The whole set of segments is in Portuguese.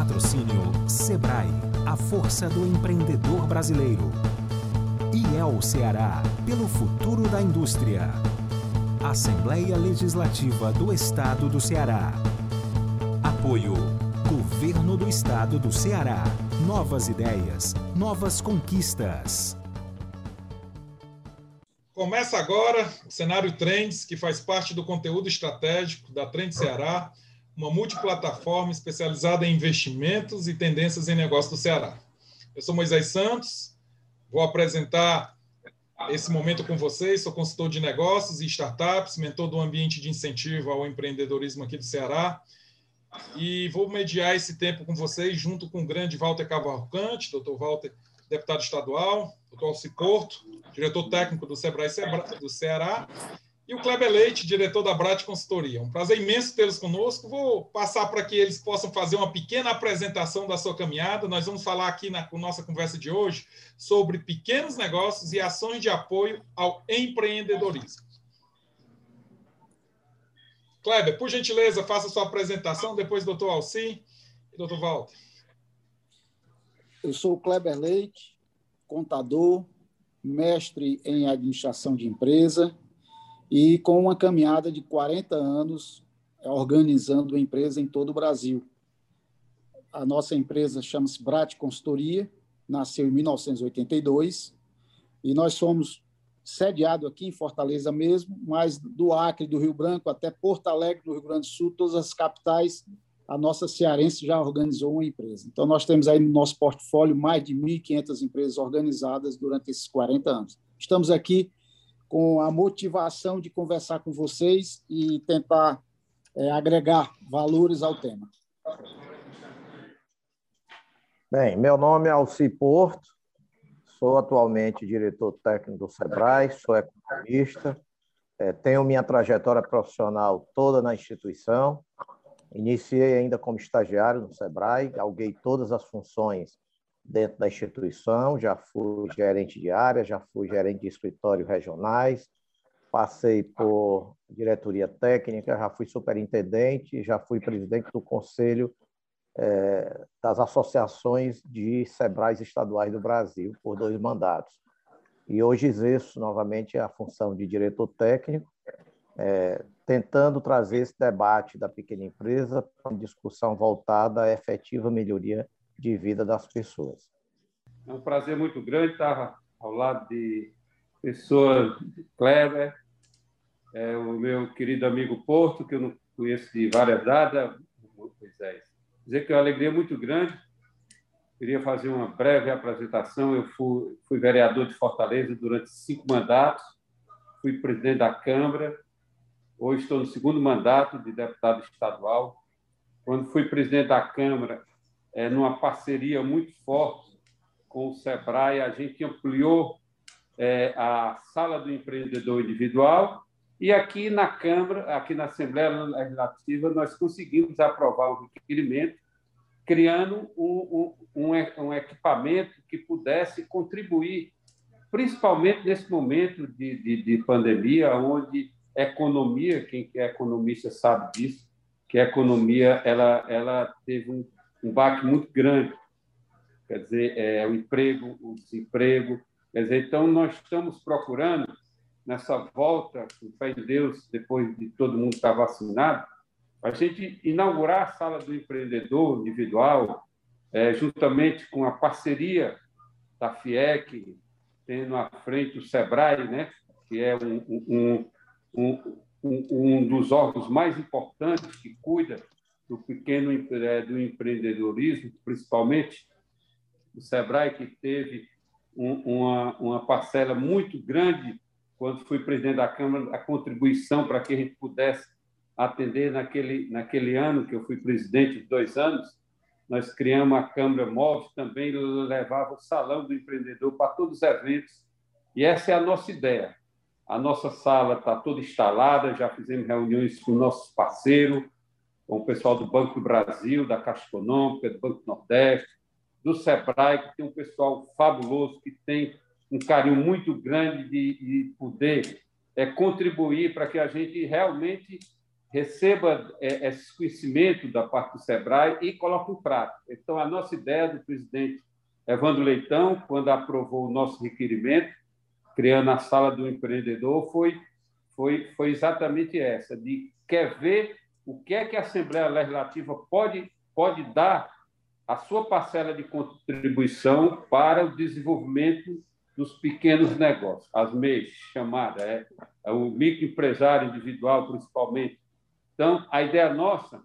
Patrocínio Sebrae, a força do empreendedor brasileiro. IEL Ceará, pelo futuro da indústria. Assembleia Legislativa do Estado do Ceará. Apoio. Governo do Estado do Ceará. Novas ideias, novas conquistas. Começa agora o Cenário Trends, que faz parte do conteúdo estratégico da Trend Ceará, uma multiplataforma especializada em investimentos e tendências em negócios do Ceará. Eu sou Moisés Santos, vou apresentar esse momento com vocês. Sou consultor de negócios e startups, mentor do ambiente de incentivo ao empreendedorismo aqui do Ceará. E vou mediar esse tempo com vocês junto com o grande Walter Cavalcante, doutor Walter, deputado estadual, doutor Alci Porto, diretor técnico do Sebrae do Ceará, e o Kleber Leite, diretor da Brat Consultoria. Um prazer imenso tê-los conosco. Vou passar para que eles possam fazer uma pequena apresentação da sua caminhada. Nós vamos falar aqui na nossa conversa de hoje sobre pequenos negócios e ações de apoio ao empreendedorismo. Kleber, por gentileza, faça sua apresentação, depois doutor Alci e doutor Walter. Eu sou o Kleber Leite, contador, mestre em administração de empresa, e com uma caminhada de 40 anos organizando empresa em todo o Brasil. A nossa empresa chama-se Brat Consultoria, nasceu em 1982 e nós somos sediado aqui em Fortaleza mesmo, mas do Acre, do Rio Branco até Porto Alegre, do Rio Grande do Sul, todas as capitais, a nossa cearense já organizou uma empresa. Então, nós temos aí no nosso portfólio mais de 1.500 empresas organizadas durante esses 40 anos. Estamos aqui com a motivação de conversar com vocês e tentar é, agregar valores ao tema. Bem, meu nome é Alci Porto, sou atualmente diretor técnico do SEBRAE, sou economista, é, tenho minha trajetória profissional toda na instituição, iniciei ainda como estagiário no SEBRAE, galguei todas as funções dentro da instituição, já fui gerente de área, já fui gerente de escritório regionais, passei por diretoria técnica, já fui superintendente, já fui presidente do conselho é, das associações de SEBRAES estaduais do Brasil por dois mandatos. E hoje exerço novamente a função de diretor técnico, é, tentando trazer esse debate da pequena empresa para uma discussão voltada à efetiva melhoria de vida das pessoas. É um prazer muito grande estar ao lado de pessoas Kleber, é, o meu querido amigo Porto, que eu não conheço de várias datas, Moisés. Dizer que é uma alegria muito grande. Queria fazer uma breve apresentação. Eu fui, fui vereador de Fortaleza durante cinco mandatos, fui presidente da Câmara, hoje estou no segundo mandato de deputado estadual. Quando fui presidente da Câmara, é, numa parceria muito forte com o SEBRAE, a gente ampliou é, a sala do empreendedor individual e aqui na Câmara, aqui na Assembleia Legislativa, nós conseguimos aprovar um requerimento criando um, um, um equipamento que pudesse contribuir, principalmente nesse momento de, de, de pandemia, onde economia, quem é economista sabe disso, que a economia ela, ela teve um um baque muito grande. Quer dizer, é, o emprego, o desemprego. Quer dizer, então, nós estamos procurando, nessa volta, com fé em Deus, depois de todo mundo estar vacinado, a gente inaugurar a sala do empreendedor individual, é, juntamente com a parceria da FIEC, tendo à frente o SEBRAE, né, que é um, um, um, um, dos órgãos mais importantes que cuida do pequeno do empreendedorismo, principalmente o Sebrae, que teve um, uma, uma parcela muito grande, quando fui presidente da Câmara, a contribuição para que a gente pudesse atender naquele, naquele ano, que eu fui presidente de dois anos, nós criamos a Câmara Móvel, também levava o Salão do Empreendedor para todos os eventos, e essa é a nossa ideia. A nossa sala está toda instalada, já fizemos reuniões com nossos parceiros, com o pessoal do Banco do Brasil, da Caixa Econômica, do Banco Nordeste, do SEBRAE, que tem um pessoal fabuloso, que tem um carinho muito grande de, de poder é, contribuir para que a gente realmente receba é, esse conhecimento da parte do SEBRAE e coloque em prática. Então, a nossa ideia do presidente Evandro Leitão, quando aprovou o nosso requerimento, criando a sala do empreendedor, foi, foi, foi exatamente essa, de quer ver o que é que a Assembleia Legislativa pode, pode dar a sua parcela de contribuição para o desenvolvimento dos pequenos negócios, as MEIs, chamada, é, é o microempresário individual, principalmente. Então, a ideia nossa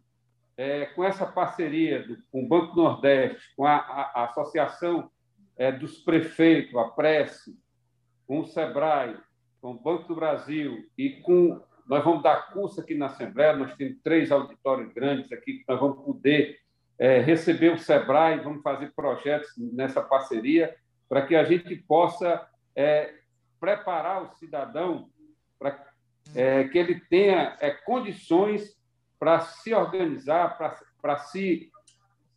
é, com essa parceria do, com o Banco Nordeste, com a, a, a Associação é, dos Prefeitos, a Prece, com o SEBRAE, com o Banco do Brasil e com. Nós vamos dar curso aqui na Assembleia, nós temos três auditórios grandes aqui que nós vamos poder é, receber o SEBRAE, vamos fazer projetos nessa parceria para que a gente possa é, preparar o cidadão para é, que ele tenha é, condições para se organizar, para se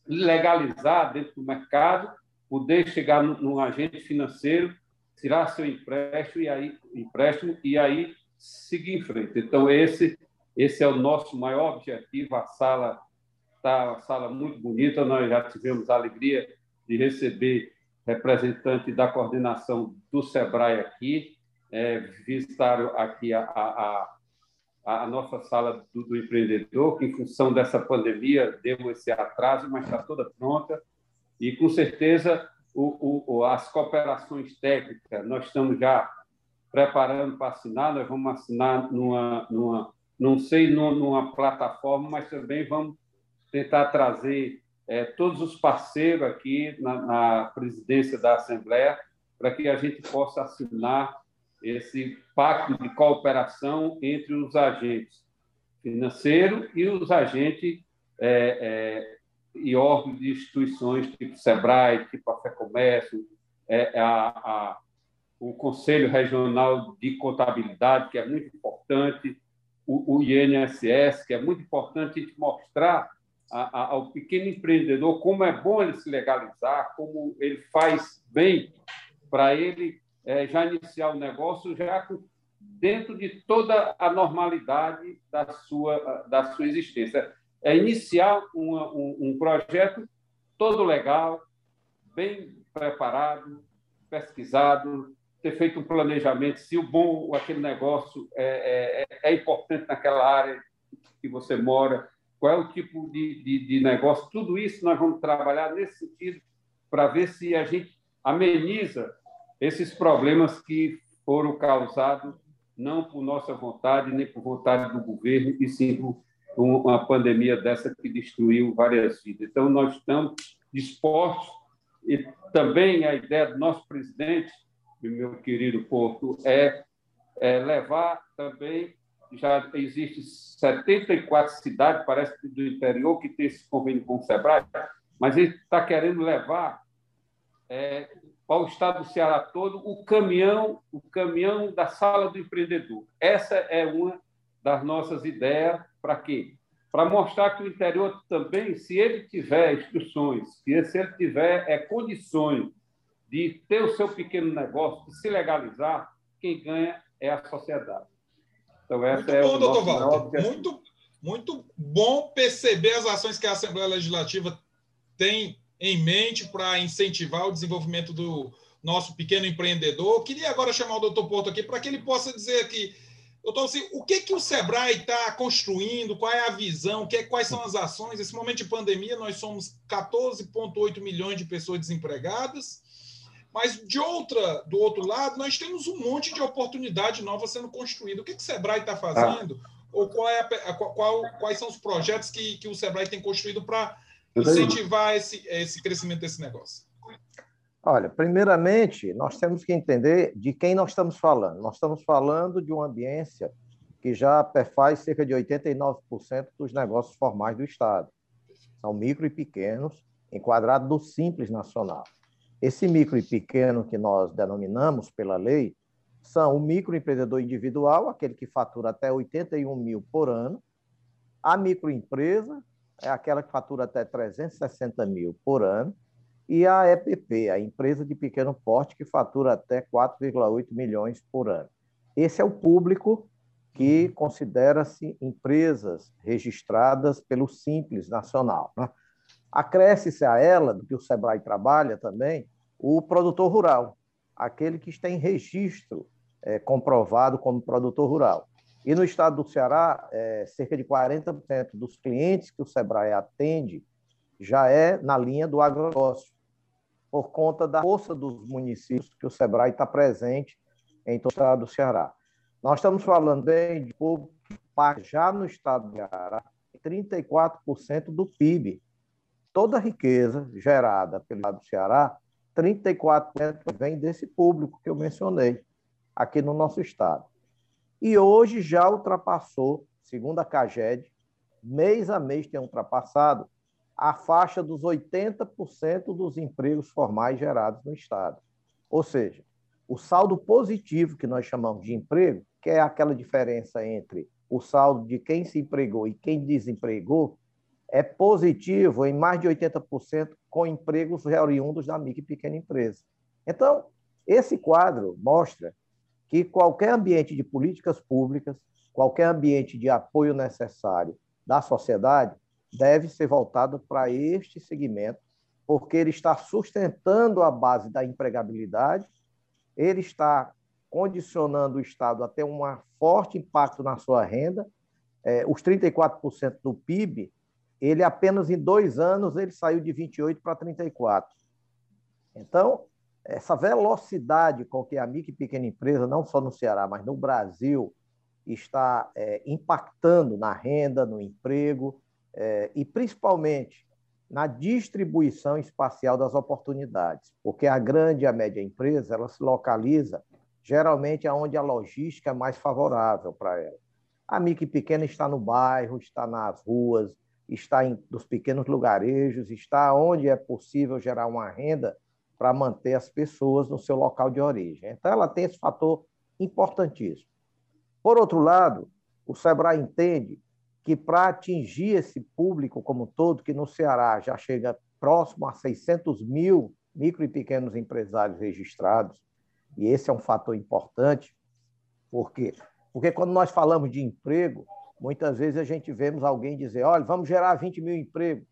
legalizar dentro do mercado, poder chegar num agente financeiro, tirar seu empréstimo e aí empréstimo e aí seguir em frente. Então esse esse é o nosso maior objetivo. A sala está uma sala muito bonita. Nós já tivemos a alegria de receber representante da coordenação do Sebrae aqui, é, visitaram aqui a, a, a, a nossa sala do, do, empreendedor, que em função dessa pandemia deu esse atraso, mas está toda pronta. E com certeza o, o, as cooperações técnicas, nós estamos já preparando para assinar, nós vamos assinar numa, numa não sei numa plataforma, mas também vamos tentar trazer é, todos os parceiros aqui na, na presidência da Assembleia para que a gente possa assinar esse pacto de cooperação entre os agentes financeiros e os agentes é, é, e órgãos de instituições tipo SEBRAE, tipo a FEComércio, é, a, a, o Conselho Regional de Contabilidade, que é muito importante, o, o INSS, que é muito importante a gente mostrar a, a, ao pequeno empreendedor como é bom ele se legalizar, como ele faz bem para ele é, já iniciar o negócio já dentro de toda a normalidade da sua, da sua existência. É iniciar uma, um, um projeto todo legal, bem preparado, pesquisado, ter feito um planejamento, se o bom, aquele negócio é, é, é importante naquela área que você mora, qual é o tipo de, de, de negócio, tudo isso nós vamos trabalhar nesse sentido para ver se a gente ameniza esses problemas que foram causados não por nossa vontade, nem por vontade do governo, e sim por uma pandemia dessa que destruiu várias vidas. Então, nós estamos dispostos, e também a ideia do nosso presidente, meu querido Porto, é, é levar também já existe 74 cidades, parece do interior, que tem esse convênio com o SEBRAE, mas ele está querendo levar é, para o estado do Ceará todo o caminhão, o caminhão da sala do empreendedor. Essa é uma das nossas ideias para quê? Para mostrar que o interior também, se ele tiver instruções, se ele tiver é, condições de ter o seu pequeno negócio, de se legalizar, quem ganha é a sociedade. Então, essa muito é bom, doutor Walter. Muito, muito bom perceber as ações que a Assembleia Legislativa tem em mente para incentivar o desenvolvimento do nosso pequeno empreendedor. Eu queria agora chamar o doutor Porto aqui para que ele possa dizer aqui, doutor, assim, o que, que o Sebrae está construindo, qual é a visão, que, quais são as ações. Nesse momento de pandemia, nós somos 14,8 milhões de pessoas desempregadas mas de outra, do outro lado, nós temos um monte de oportunidade nova sendo construída. O que, que o Sebrae está fazendo? Ah. Ou qual é a, qual, quais são os projetos que, que o Sebrae tem construído para incentivar esse, esse crescimento desse negócio? Olha, primeiramente, nós temos que entender de quem nós estamos falando. Nós estamos falando de uma ambiência que já perfaz cerca de 89% dos negócios formais do Estado. São micro e pequenos, enquadrados do Simples Nacional. Esse micro e pequeno que nós denominamos pela lei são o microempreendedor individual, aquele que fatura até 81 mil por ano, a microempresa é aquela que fatura até 360 mil por ano, e a EPP, a empresa de pequeno porte, que fatura até 4,8 milhões por ano. Esse é o público que considera-se empresas registradas pelo Simples Nacional. Né? Acresce-se a ela, do que o SEBRAE trabalha também, o produtor rural, aquele que está em registro é, comprovado como produtor rural. E no estado do Ceará, é, cerca de 40% dos clientes que o SEBRAE atende já é na linha do agronegócio, por conta da força dos municípios que o SEBRAE está presente em todo o estado do Ceará. Nós estamos falando bem de público já no estado do Ceará, 34% do PIB. Toda a riqueza gerada pelo estado do Ceará, 34% vem desse público que eu mencionei aqui no nosso estado. E hoje já ultrapassou, segundo a CAGED, mês a mês tem ultrapassado a faixa dos 80% dos empregos formais gerados no estado. Ou seja, o saldo positivo que nós chamamos de emprego que é aquela diferença entre o saldo de quem se empregou e quem desempregou, é positivo em mais de 80% com empregos oriundos da micro e pequena empresa. Então, esse quadro mostra que qualquer ambiente de políticas públicas, qualquer ambiente de apoio necessário da sociedade, deve ser voltado para este segmento, porque ele está sustentando a base da empregabilidade, ele está condicionando o Estado a ter um forte impacto na sua renda. É, os 34% do PIB, ele apenas em dois anos ele saiu de 28 para 34. Então, essa velocidade com que a micro e pequena empresa, não só no Ceará, mas no Brasil, está é, impactando na renda, no emprego é, e principalmente na distribuição espacial das oportunidades, porque a grande e a média empresa ela se localiza geralmente é onde a logística é mais favorável para ela. A micro e pequena está no bairro, está nas ruas, está em dos pequenos lugarejos, está onde é possível gerar uma renda para manter as pessoas no seu local de origem. Então, ela tem esse fator importantíssimo. Por outro lado, o Sebrae entende que para atingir esse público como um todo, que no Ceará já chega próximo a 600 mil micro e pequenos empresários registrados, e esse é um fator importante, porque porque quando nós falamos de emprego, muitas vezes a gente vemos alguém dizer, olha, vamos gerar 20 mil empregos.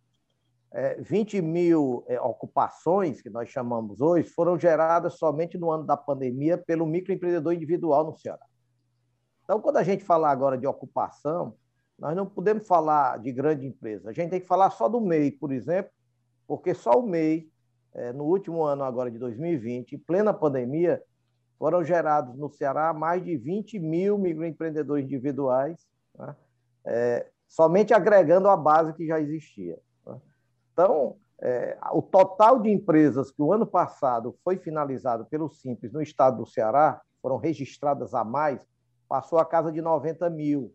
É, 20 mil é, ocupações, que nós chamamos hoje, foram geradas somente no ano da pandemia pelo microempreendedor individual no Ceará. Então, quando a gente falar agora de ocupação, nós não podemos falar de grande empresa. A gente tem que falar só do MEI, por exemplo, porque só o MEI, é, no último ano agora de 2020, em plena pandemia, foram gerados no Ceará mais de 20 mil microempreendedores individuais, né? é, somente agregando a base que já existia. Né? Então, é, o total de empresas que o ano passado foi finalizado pelo Simples no estado do Ceará, foram registradas a mais, passou a casa de 90 mil,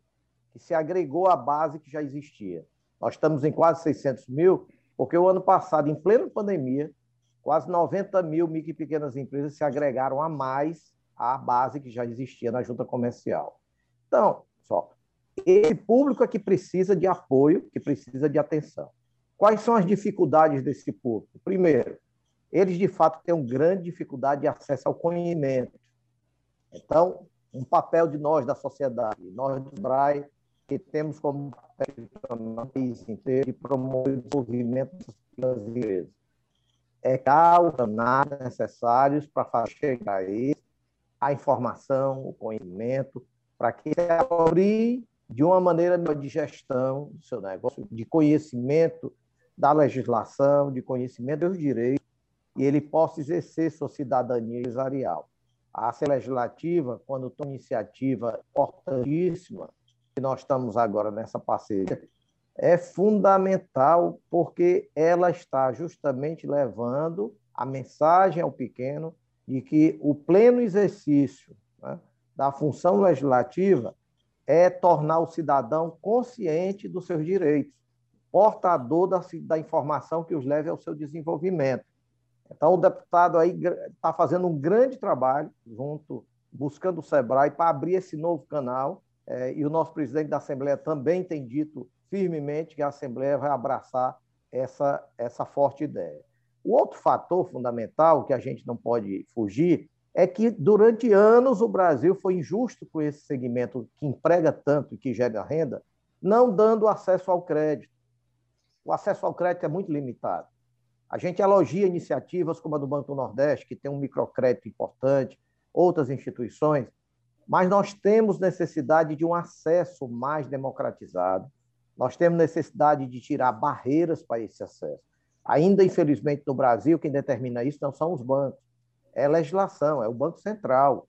que se agregou à base que já existia. Nós estamos em quase 600 mil, porque o ano passado, em plena pandemia, quase 90 mil micro e pequenas empresas se agregaram a mais à base que já existia na junta comercial. Então, só, esse público é que precisa de apoio, que precisa de atenção. Quais são as dificuldades desse público? Primeiro, eles de fato têm uma grande dificuldade de acesso ao conhecimento. Então, um papel de nós da sociedade, nós do BRAE, que temos como papel inteiro de promover o desenvolvimento das empresas é, canais necessários para fazer chegar a a informação, o conhecimento, para que ele abrir de uma maneira de gestão do seu negócio, de conhecimento da legislação, de conhecimento dos direitos, e ele possa exercer sua cidadania empresarial. A Assembleia Legislativa, quando toma iniciativa importantíssima, que nós estamos agora nessa parceria, é fundamental porque ela está justamente levando a mensagem ao pequeno de que o pleno exercício né, da função legislativa é tornar o cidadão consciente dos seus direitos, portador da, da informação que os leve ao seu desenvolvimento. Então, o deputado aí está fazendo um grande trabalho junto, buscando o SEBRAE para abrir esse novo canal, é, e o nosso presidente da Assembleia também tem dito firmemente que a Assembleia vai abraçar essa, essa forte ideia. O outro fator fundamental que a gente não pode fugir é que durante anos o Brasil foi injusto com esse segmento que emprega tanto e que gera renda, não dando acesso ao crédito. O acesso ao crédito é muito limitado. A gente elogia iniciativas como a do Banco do Nordeste, que tem um microcrédito importante, outras instituições, mas nós temos necessidade de um acesso mais democratizado, nós temos necessidade de tirar barreiras para esse acesso. Ainda, infelizmente, no Brasil, quem determina isso não são os bancos, é legislação, é o Banco Central,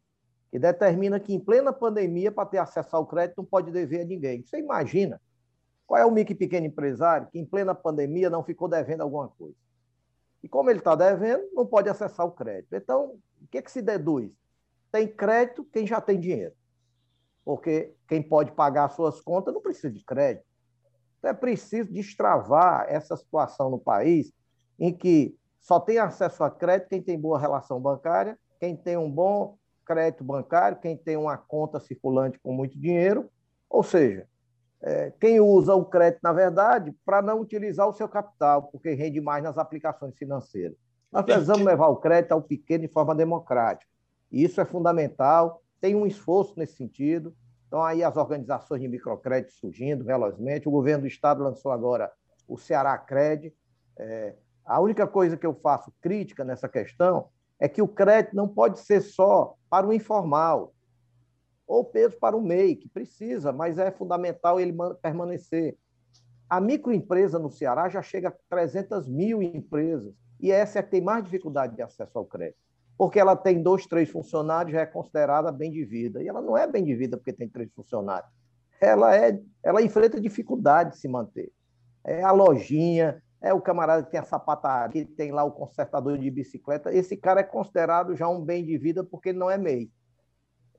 que determina que, em plena pandemia, para ter acesso ao crédito, não pode dever a ninguém. Você imagina qual é o micro e pequeno empresário que, em plena pandemia, não ficou devendo alguma coisa? E como ele está devendo, não pode acessar o crédito. Então, o que, é que se deduz? Tem crédito quem já tem dinheiro. Porque quem pode pagar suas contas não precisa de crédito. Então, é preciso destravar essa situação no país em que só tem acesso a crédito quem tem boa relação bancária, quem tem um bom crédito bancário, quem tem uma conta circulante com muito dinheiro, ou seja, é, quem usa o crédito, na verdade, para não utilizar o seu capital, porque rende mais nas aplicações financeiras. Nós precisamos levar o crédito ao pequeno de forma democrática. E isso é fundamental, tem um esforço nesse sentido. Então, aí as organizações de microcrédito surgindo velozmente. O governo do Estado lançou agora o Ceará Cred. É, a única coisa que eu faço crítica nessa questão é que o crédito não pode ser só para o informal, ou peso para o MEI, que precisa, mas é fundamental ele permanecer. A microempresa no Ceará já chega a 300 mil empresas, e essa é que tem mais dificuldade de acesso ao crédito, porque ela tem dois, três funcionários, já é considerada bem de vida, e ela não é bem de vida porque tem três funcionários. Ela, é, ela enfrenta dificuldade de se manter. É a lojinha, é o camarada que tem a sapataria, que tem lá o consertador de bicicleta. Esse cara é considerado já um bem de vida porque ele não é MEI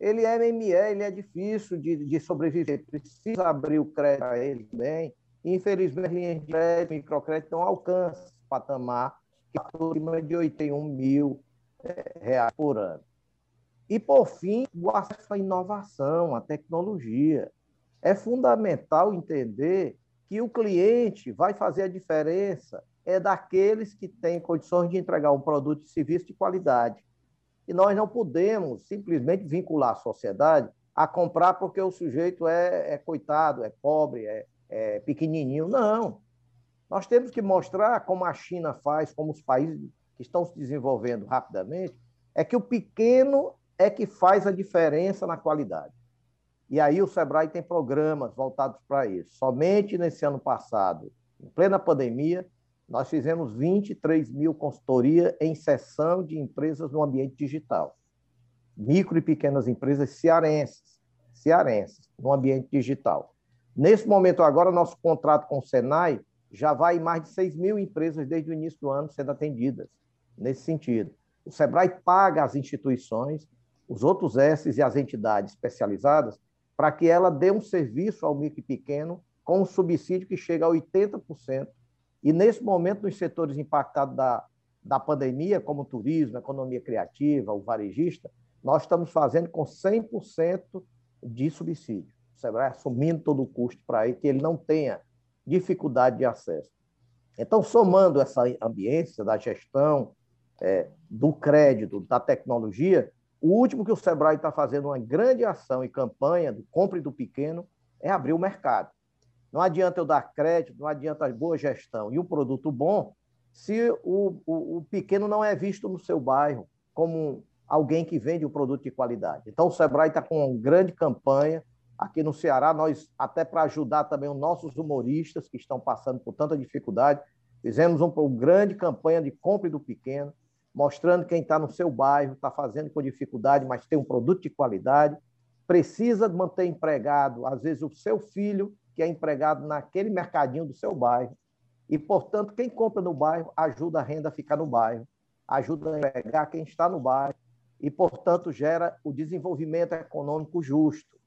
ele é MME, ele é difícil de, de sobreviver, precisa abrir o crédito a ele também. Infelizmente, as linhas de crédito, microcrédito não alcançam esse patamar, que é acima de 81 mil é, reais por ano. E, por fim, o acesso à inovação, à tecnologia. É fundamental entender que o cliente vai fazer a diferença é daqueles que têm condições de entregar um produto e serviço de qualidade. E nós não podemos simplesmente vincular a sociedade a comprar porque o sujeito é, é coitado, é pobre, é, é pequenininho. Não. Nós temos que mostrar como a China faz, como os países que estão se desenvolvendo rapidamente, é que o pequeno é que faz a diferença na qualidade. E aí o Sebrae tem programas voltados para isso. Somente nesse ano passado, em plena pandemia, nós fizemos 23 mil consultoria em sessão de empresas no ambiente digital. Micro e pequenas empresas cearenses, cearenses, no ambiente digital. Nesse momento agora, nosso contrato com o Senai já vai em mais de 6 mil empresas desde o início do ano sendo atendidas, nesse sentido. O SEBRAE paga as instituições, os outros S e as entidades especializadas, para que ela dê um serviço ao micro e pequeno com um subsídio que chega a 80% e, nesse momento, nos setores impactados da, da pandemia, como turismo, economia criativa, o varejista, nós estamos fazendo com 100% de subsídio. O Sebrae assumindo todo o custo para que ele não tenha dificuldade de acesso. Então, somando essa ambiência da gestão, é, do crédito, da tecnologia, o último que o Sebrae está fazendo uma grande ação e campanha do compre do pequeno é abrir o mercado. Não adianta eu dar crédito, não adianta a boa gestão e o produto bom se o, o, o pequeno não é visto no seu bairro como alguém que vende um produto de qualidade. Então, o Sebrae está com uma grande campanha aqui no Ceará, nós, até para ajudar também os nossos humoristas que estão passando por tanta dificuldade, fizemos uma um grande campanha de compra do pequeno, mostrando quem está no seu bairro, está fazendo com dificuldade, mas tem um produto de qualidade, precisa manter empregado, às vezes, o seu filho que é empregado naquele mercadinho do seu bairro. E, portanto, quem compra no bairro ajuda a renda a ficar no bairro, ajuda a empregar quem está no bairro e, portanto, gera o desenvolvimento econômico justo.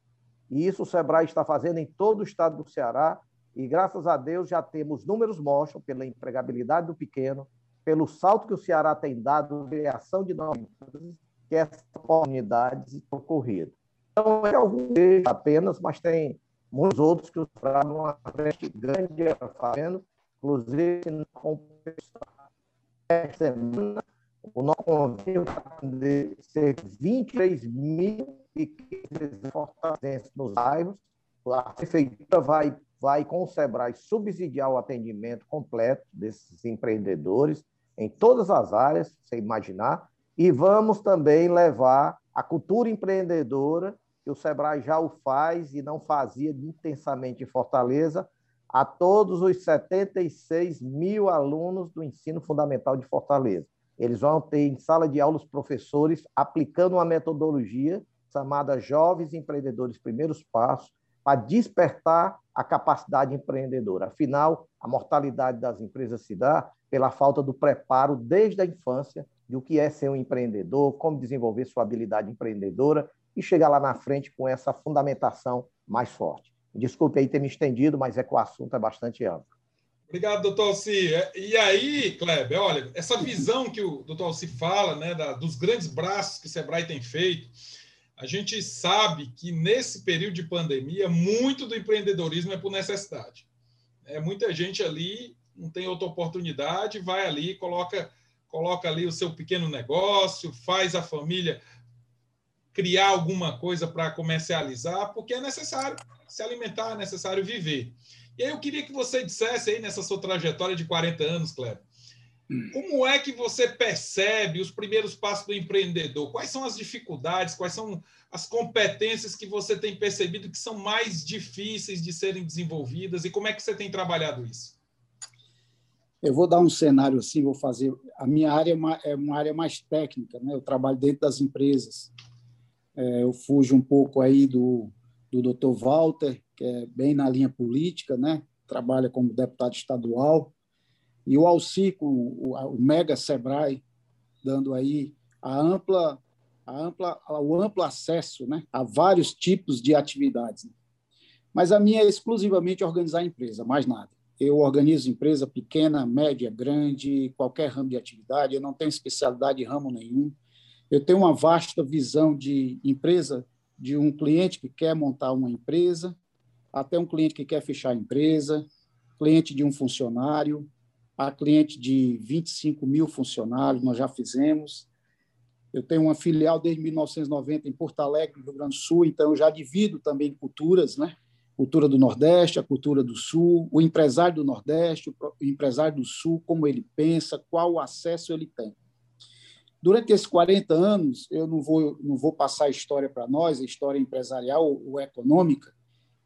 E isso o Sebrae está fazendo em todo o estado do Ceará e, graças a Deus, já temos números mostram pela empregabilidade do pequeno, pelo salto que o Ceará tem dado, criação de novas que essas oportunidades ocorrido. Então, é algum apenas, mas tem muitos outros que usaram uma frente grande fazendo, inclusive competição. Esta semana, O nosso convênio vai ser 23 mil e fortalecenses nos bairros. A prefeitura vai, vai, com o SEBRAE, subsidiar o atendimento completo desses empreendedores em todas as áreas, você imaginar, e vamos também levar a cultura empreendedora, que o SEBRAE já o faz e não fazia intensamente em Fortaleza, a todos os 76 mil alunos do ensino fundamental de Fortaleza. Eles vão ter em sala de aula os professores aplicando uma metodologia chamada Jovens Empreendedores Primeiros Passos, para despertar a capacidade empreendedora. Afinal, a mortalidade das empresas se dá pela falta do preparo desde a infância de o que é ser um empreendedor, como desenvolver sua habilidade empreendedora e chegar lá na frente com essa fundamentação mais forte. Desculpe aí ter me estendido, mas é que o assunto é bastante amplo. Obrigado, doutor Alci. E aí, Kleber, olha, essa visão que o doutor Alci fala, né, da, dos grandes braços que o Sebrae tem feito, a gente sabe que nesse período de pandemia, muito do empreendedorismo é por necessidade. É, muita gente ali não tem outra oportunidade, vai ali, coloca, coloca ali o seu pequeno negócio, faz a família criar alguma coisa para comercializar, porque é necessário se alimentar, é necessário viver. E aí eu queria que você dissesse aí nessa sua trajetória de 40 anos, Cleber, como é que você percebe os primeiros passos do empreendedor? Quais são as dificuldades, quais são as competências que você tem percebido que são mais difíceis de serem desenvolvidas e como é que você tem trabalhado isso? Eu vou dar um cenário assim, vou fazer. A minha área é uma, é uma área mais técnica, né? Eu trabalho dentro das empresas. É, eu fujo um pouco aí do, do Dr. Walter, que é bem na linha política, né? Trabalha como deputado estadual e o Alcico, o, o Mega Sebrae, dando aí a ampla, a ampla, o amplo acesso né, a vários tipos de atividades. Mas a minha é exclusivamente organizar a empresa, mais nada. Eu organizo empresa pequena, média, grande, qualquer ramo de atividade, eu não tenho especialidade em ramo nenhum. Eu tenho uma vasta visão de empresa, de um cliente que quer montar uma empresa, até um cliente que quer fechar a empresa, cliente de um funcionário, a cliente de 25 mil funcionários, nós já fizemos. Eu tenho uma filial desde 1990 em Porto Alegre, Rio Grande do Sul, então eu já divido também culturas, né? Cultura do Nordeste, a cultura do Sul, o empresário do Nordeste, o empresário do Sul, como ele pensa, qual acesso ele tem. Durante esses 40 anos, eu não vou, não vou passar a história para nós, a história empresarial ou econômica,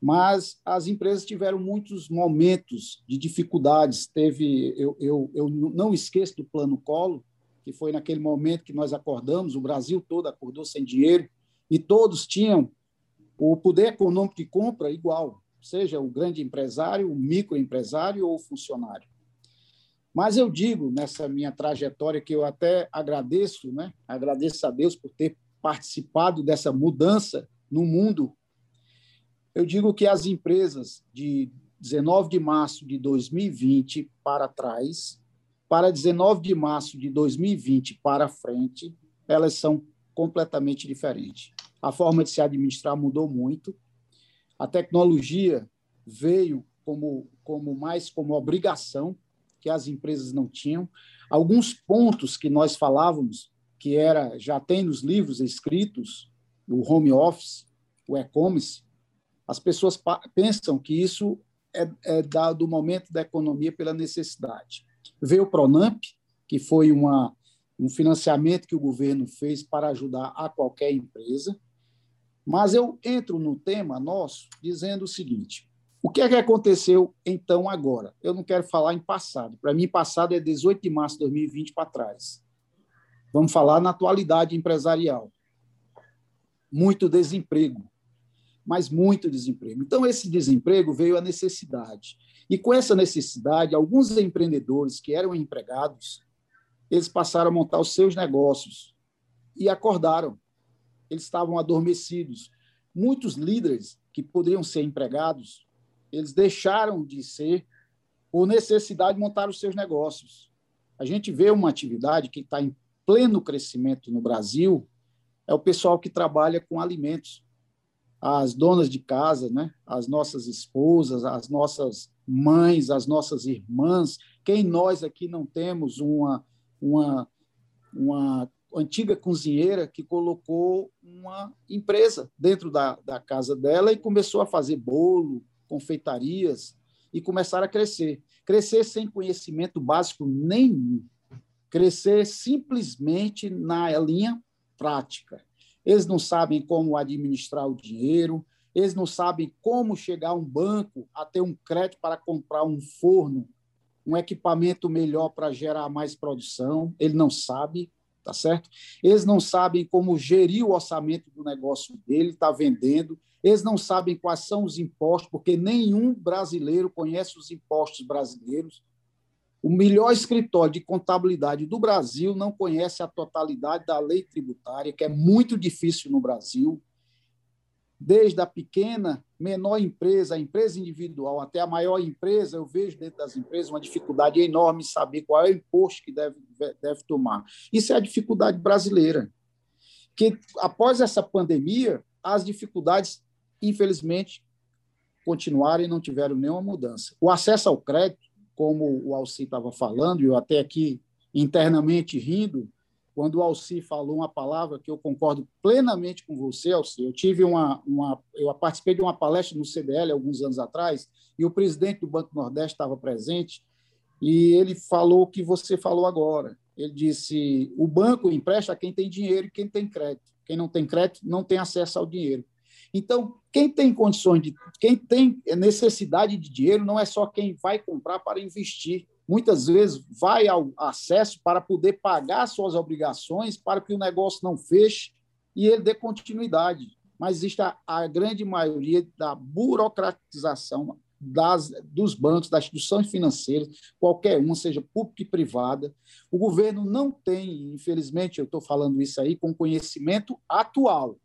mas as empresas tiveram muitos momentos de dificuldades. Teve, eu, eu, eu não esqueço do plano Colo, que foi naquele momento que nós acordamos, o Brasil todo acordou sem dinheiro e todos tinham o poder econômico de compra igual, seja o grande empresário, o microempresário ou o funcionário. Mas eu digo nessa minha trajetória que eu até agradeço, né? Agradeço a Deus por ter participado dessa mudança no mundo eu digo que as empresas de 19 de março de 2020 para trás, para 19 de março de 2020 para frente, elas são completamente diferentes. A forma de se administrar mudou muito. A tecnologia veio como, como mais como obrigação que as empresas não tinham. Alguns pontos que nós falávamos, que era já tem nos livros escritos, o home office, o e-commerce, as pessoas pensam que isso é, é dado do momento da economia pela necessidade. Veio o Pronamp, que foi uma, um financiamento que o governo fez para ajudar a qualquer empresa. Mas eu entro no tema nosso dizendo o seguinte: o que é que aconteceu então agora? Eu não quero falar em passado. Para mim, passado é 18 de março de 2020 para trás. Vamos falar na atualidade empresarial. Muito desemprego, mas muito desemprego. Então, esse desemprego veio a necessidade. E com essa necessidade, alguns empreendedores que eram empregados, eles passaram a montar os seus negócios e acordaram. Eles estavam adormecidos. Muitos líderes que poderiam ser empregados, eles deixaram de ser por necessidade de montar os seus negócios. A gente vê uma atividade que está em pleno crescimento no Brasil, é o pessoal que trabalha com alimentos as donas de casa, né? as nossas esposas, as nossas mães, as nossas irmãs, quem nós aqui não temos uma, uma, uma antiga cozinheira que colocou uma empresa dentro da, da casa dela e começou a fazer bolo, confeitarias e começaram a crescer. Crescer sem conhecimento básico nenhum. Crescer simplesmente na linha prática. Eles não sabem como administrar o dinheiro, eles não sabem como chegar a um banco a ter um crédito para comprar um forno, um equipamento melhor para gerar mais produção. Ele não sabe, tá certo? Eles não sabem como gerir o orçamento do negócio dele, está vendendo. Eles não sabem quais são os impostos, porque nenhum brasileiro conhece os impostos brasileiros. O melhor escritório de contabilidade do Brasil não conhece a totalidade da lei tributária, que é muito difícil no Brasil. Desde a pequena, menor empresa, a empresa individual, até a maior empresa, eu vejo dentro das empresas uma dificuldade enorme em saber qual é o imposto que deve, deve tomar. Isso é a dificuldade brasileira. Que após essa pandemia, as dificuldades, infelizmente, continuaram e não tiveram nenhuma mudança. O acesso ao crédito, como o Alci estava falando, e eu até aqui internamente rindo, quando o Alci falou uma palavra que eu concordo plenamente com você, Alci. Eu tive uma, uma eu participei de uma palestra no CDL alguns anos atrás e o presidente do Banco Nordeste estava presente e ele falou o que você falou agora. Ele disse: o banco empresta a quem tem dinheiro e quem tem crédito. Quem não tem crédito não tem acesso ao dinheiro. Então, quem tem condições de, quem tem necessidade de dinheiro, não é só quem vai comprar para investir. Muitas vezes vai ao acesso para poder pagar suas obrigações, para que o negócio não feche e ele dê continuidade. Mas existe a, a grande maioria da burocratização das, dos bancos, das instituições financeiras, qualquer uma, seja pública e privada. O governo não tem, infelizmente, eu estou falando isso aí com conhecimento atual,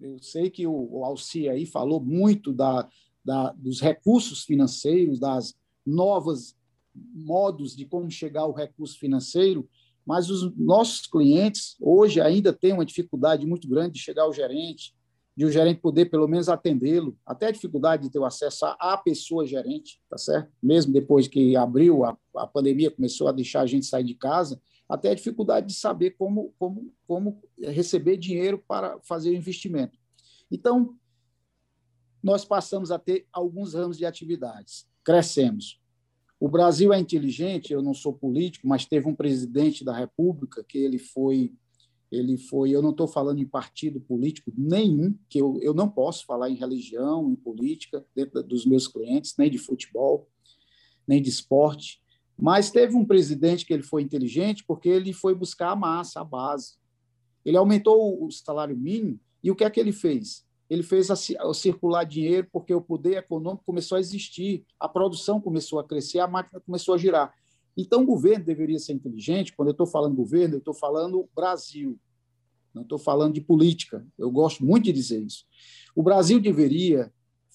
eu sei que o, o Alci aí falou muito da, da, dos recursos financeiros, das novas modos de como chegar ao recurso financeiro, mas os nossos clientes hoje ainda têm uma dificuldade muito grande de chegar ao gerente, de o gerente poder pelo menos atendê-lo, até a dificuldade de ter o acesso à pessoa gerente, tá certo? Mesmo depois que abriu, a, a pandemia começou a deixar a gente sair de casa, até a dificuldade de saber como, como, como receber dinheiro para fazer o investimento. Então, nós passamos a ter alguns ramos de atividades, crescemos. O Brasil é inteligente, eu não sou político, mas teve um presidente da República que ele foi, ele foi, eu não estou falando em partido político nenhum, que eu, eu não posso falar em religião, em política, dentro dos meus clientes, nem de futebol, nem de esporte, mas teve um presidente que ele foi inteligente porque ele foi buscar a massa, a base. Ele aumentou o salário mínimo e o que é que ele fez? Ele fez a, a circular dinheiro porque o poder econômico começou a existir, a produção começou a crescer, a máquina começou a girar. Então, o governo deveria ser inteligente. Quando eu estou falando governo, eu estou falando Brasil, não estou falando de política. Eu gosto muito de dizer isso. O Brasil deveria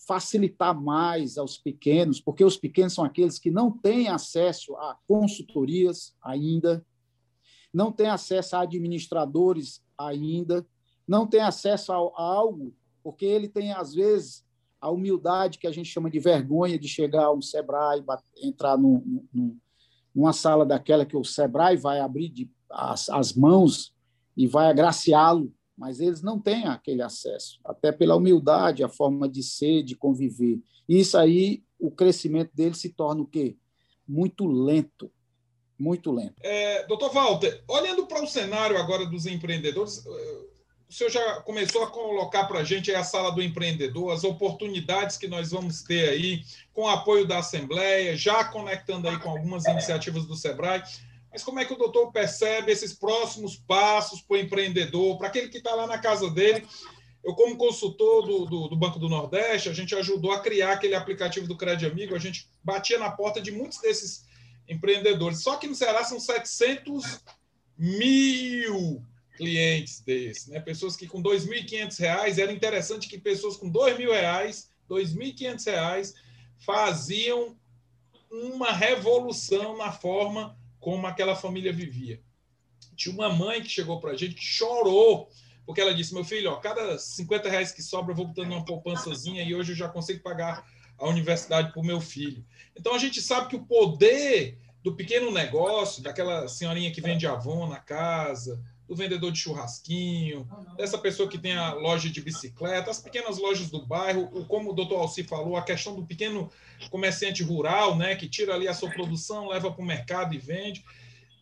facilitar mais aos pequenos, porque os pequenos são aqueles que não têm acesso a consultorias ainda, não têm acesso a administradores ainda, não têm acesso a, algo, porque ele tem, às vezes, a humildade que a gente chama de vergonha de chegar a um Sebrae, entrar numa sala daquela que o Sebrae vai abrir de, as, as mãos e vai agraciá-lo mas eles não têm aquele acesso, até pela humildade, a forma de ser, de conviver. E isso aí, o crescimento deles se torna o quê? Muito lento, muito lento. É, doutor Walter, olhando para o cenário agora dos empreendedores, o senhor já começou a colocar para a gente a sala do empreendedor, as oportunidades que nós vamos ter aí, com o apoio da Assembleia, já conectando aí com algumas iniciativas do SEBRAE. Mas como é que o doutor percebe esses próximos passos para o empreendedor, para aquele que está lá na casa dele? Eu, como consultor do, do, do, Banco do Nordeste, a gente ajudou a criar aquele aplicativo do Crédito Amigo, a gente batia na porta de muitos desses empreendedores. Só que no Ceará são 700 mil clientes desses, né? Pessoas que com R$ 2.500, era interessante que pessoas com R$ 2.000, R$ 2.500 faziam uma revolução na forma como aquela família vivia. Tinha uma mãe que chegou para a gente que chorou, porque ela disse: Meu filho, ó, cada 50 reais que sobra eu vou botando uma poupançazinha e hoje eu já consigo pagar a universidade para o meu filho. Então a gente sabe que o poder do pequeno negócio, daquela senhorinha que vende Avon na casa, do vendedor de churrasquinho, dessa pessoa que tem a loja de bicicleta, as pequenas lojas do bairro, o, como o doutor Alci falou, a questão do pequeno comerciante rural, né, que tira ali a sua produção, leva para o mercado e vende.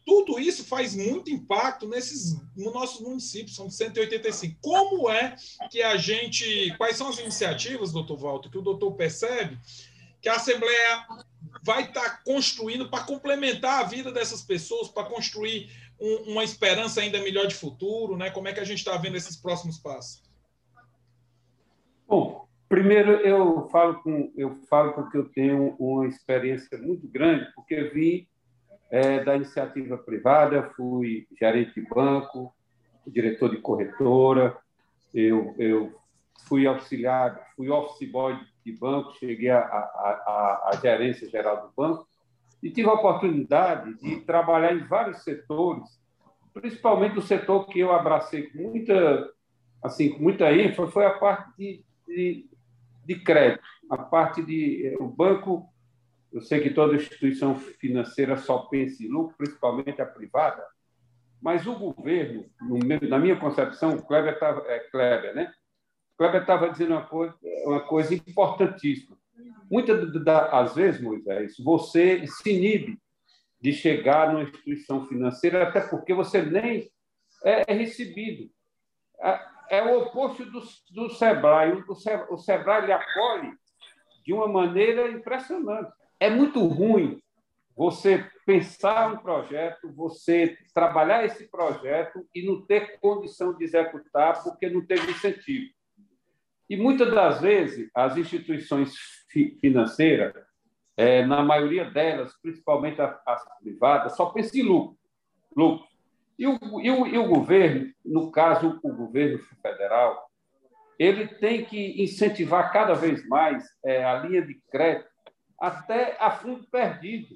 Tudo isso faz muito impacto nesses nos nossos municípios, são 185. Como é que a gente. Quais são as iniciativas, doutor Walter, que o doutor percebe que a Assembleia vai estar tá construindo para complementar a vida dessas pessoas, para construir um, uma esperança ainda melhor de futuro? Né? Como é que a gente está vendo esses próximos passos? Bom, primeiro eu falo com eu falo porque eu tenho uma experiência muito grande, porque vi é, da iniciativa privada, fui gerente de banco, diretor de corretora, eu, eu fui auxiliar, fui office boy de banco, cheguei à, gerência geral do banco e tive a oportunidade de trabalhar em vários setores, principalmente o setor que eu abracei com muita, assim, com muita ênfase foi a parte de, de, de crédito, a parte de o banco eu sei que toda instituição financeira só pensa em lucro, principalmente a privada, mas o governo, na minha concepção, o Kleber estava, é, Kleber, né? Kleber estava dizendo uma coisa, uma coisa importantíssima. Muitas das vezes, Moisés, você se inibe de chegar numa instituição financeira, até porque você nem é, é recebido. É, é o oposto do, do Sebrae. O, Sebrae. o Sebrae lhe acolhe de uma maneira impressionante é muito ruim você pensar um projeto, você trabalhar esse projeto e não ter condição de executar porque não teve incentivo. E muitas das vezes as instituições financeiras, é, na maioria delas, principalmente as privadas, só pensam em lucro. lucro. E, o, e, o, e o governo, no caso o governo federal, ele tem que incentivar cada vez mais é, a linha de crédito até a fundo perdido.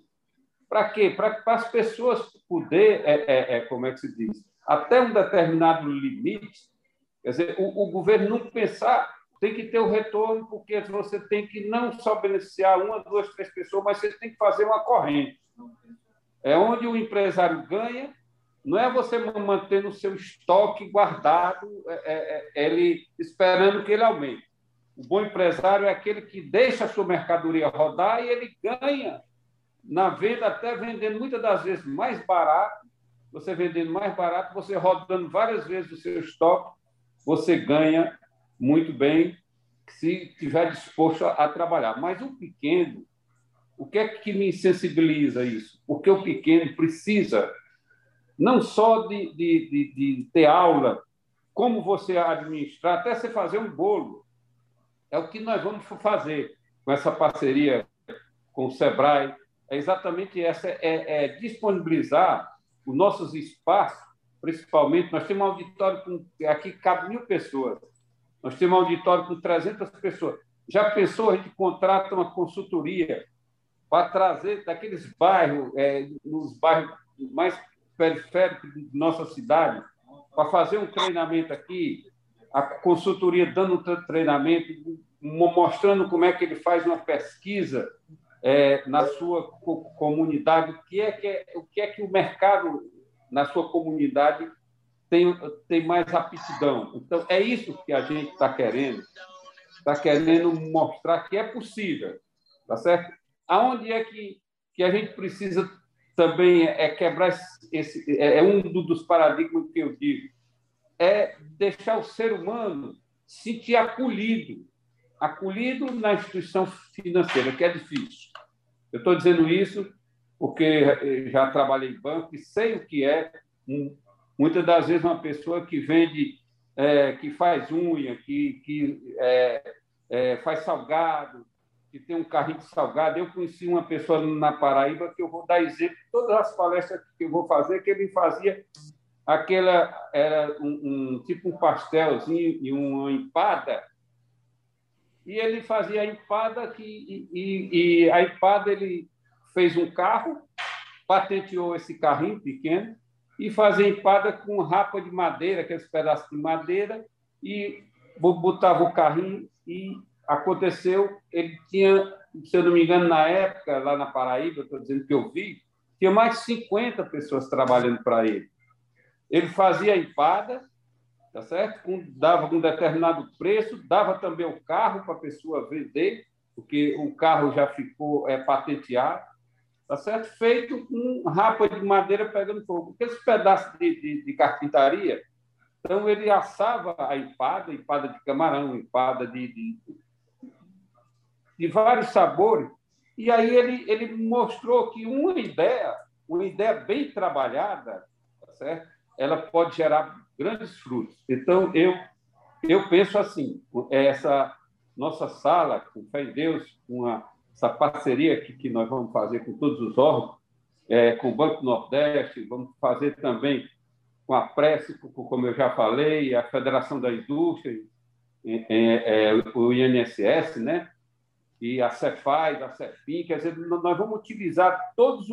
Para quê? Para as pessoas poder, é, é, é, como é que se diz, até um determinado limite, quer dizer, o, o governo não pensar tem que ter o retorno, porque você tem que não só beneficiar uma, duas, três pessoas, mas você tem que fazer uma corrente. É onde o empresário ganha, não é você manter no seu estoque guardado, é, é, é ele esperando que ele aumente. O bom empresário é aquele que deixa a sua mercadoria rodar e ele ganha na venda, até vendendo muitas das vezes mais barato. Você vendendo mais barato, você rodando várias vezes o seu estoque, você ganha muito bem se estiver disposto a, trabalhar. Mas o pequeno, o que é que me sensibiliza isso? Porque o pequeno precisa não só de, de, de, de ter aula, como você administrar, até você fazer um bolo. É o que nós vamos fazer com essa parceria com o Sebrae. É exatamente essa, é, é disponibilizar os nossos espaços, principalmente. Nós temos um auditório com aqui cabe mil pessoas. Nós temos um auditório com 300 pessoas. Já pensou, a gente contrata uma consultoria para trazer daqueles bairros, é, nos bairros mais periféricos de nossa cidade, para fazer um treinamento aqui, a consultoria dando um treinamento, mostrando como é que ele faz uma pesquisa é, na sua comunidade, o que, é que é, o que é que o mercado na sua comunidade tem, tem mais aptidão. Então, é isso que a gente está querendo, está querendo mostrar que é possível, tá certo? Aonde é que, que a gente precisa também é quebrar esse, é, é um dos paradigmas que eu digo, é deixar o ser humano sentir acolhido, acolhido na instituição financeira, que é difícil. Eu estou dizendo isso porque já trabalhei em banco e sei o que é, muitas das vezes, uma pessoa que vende, é, que faz unha, que, que é, é, faz salgado, que tem um carrinho de salgado. Eu conheci uma pessoa na Paraíba que eu vou dar exemplo, todas as palestras que eu vou fazer, que ele fazia aquela era um, um, tipo um pastelzinho e uma empada e ele fazia a empada que e, e, e, a empada ele fez um carro patenteou esse carrinho pequeno e fazia empada com rapa de madeira aqueles pedaços de madeira e botava o carrinho e aconteceu ele tinha se eu não me engano na época lá na Paraíba estou dizendo que eu vi tinha mais de 50 pessoas trabalhando para ele. Ele fazia empada, tá certo? Dava um determinado preço, dava também o carro para a pessoa vender, porque o carro já ficou é, patenteado, tá certo? Feito com rapa de madeira pegando fogo. Aqueles pedaços de, de, de carpintaria, então ele assava a empada, empada de camarão, empada de, de, de vários sabores, e aí ele, ele mostrou que uma ideia, uma ideia bem trabalhada, tá certo? ela pode gerar grandes frutos. Então, eu, eu penso assim, essa nossa sala, com fé em Deus, uma, essa parceria que, que nós vamos fazer com todos os órgãos, é, com o Banco Nordeste, vamos fazer também com a Précico, como eu já falei, a Federação da Indústria, é, é, o INSS, né? e a Cefaz, a Cefim, quer dizer, nós vamos utilizar todos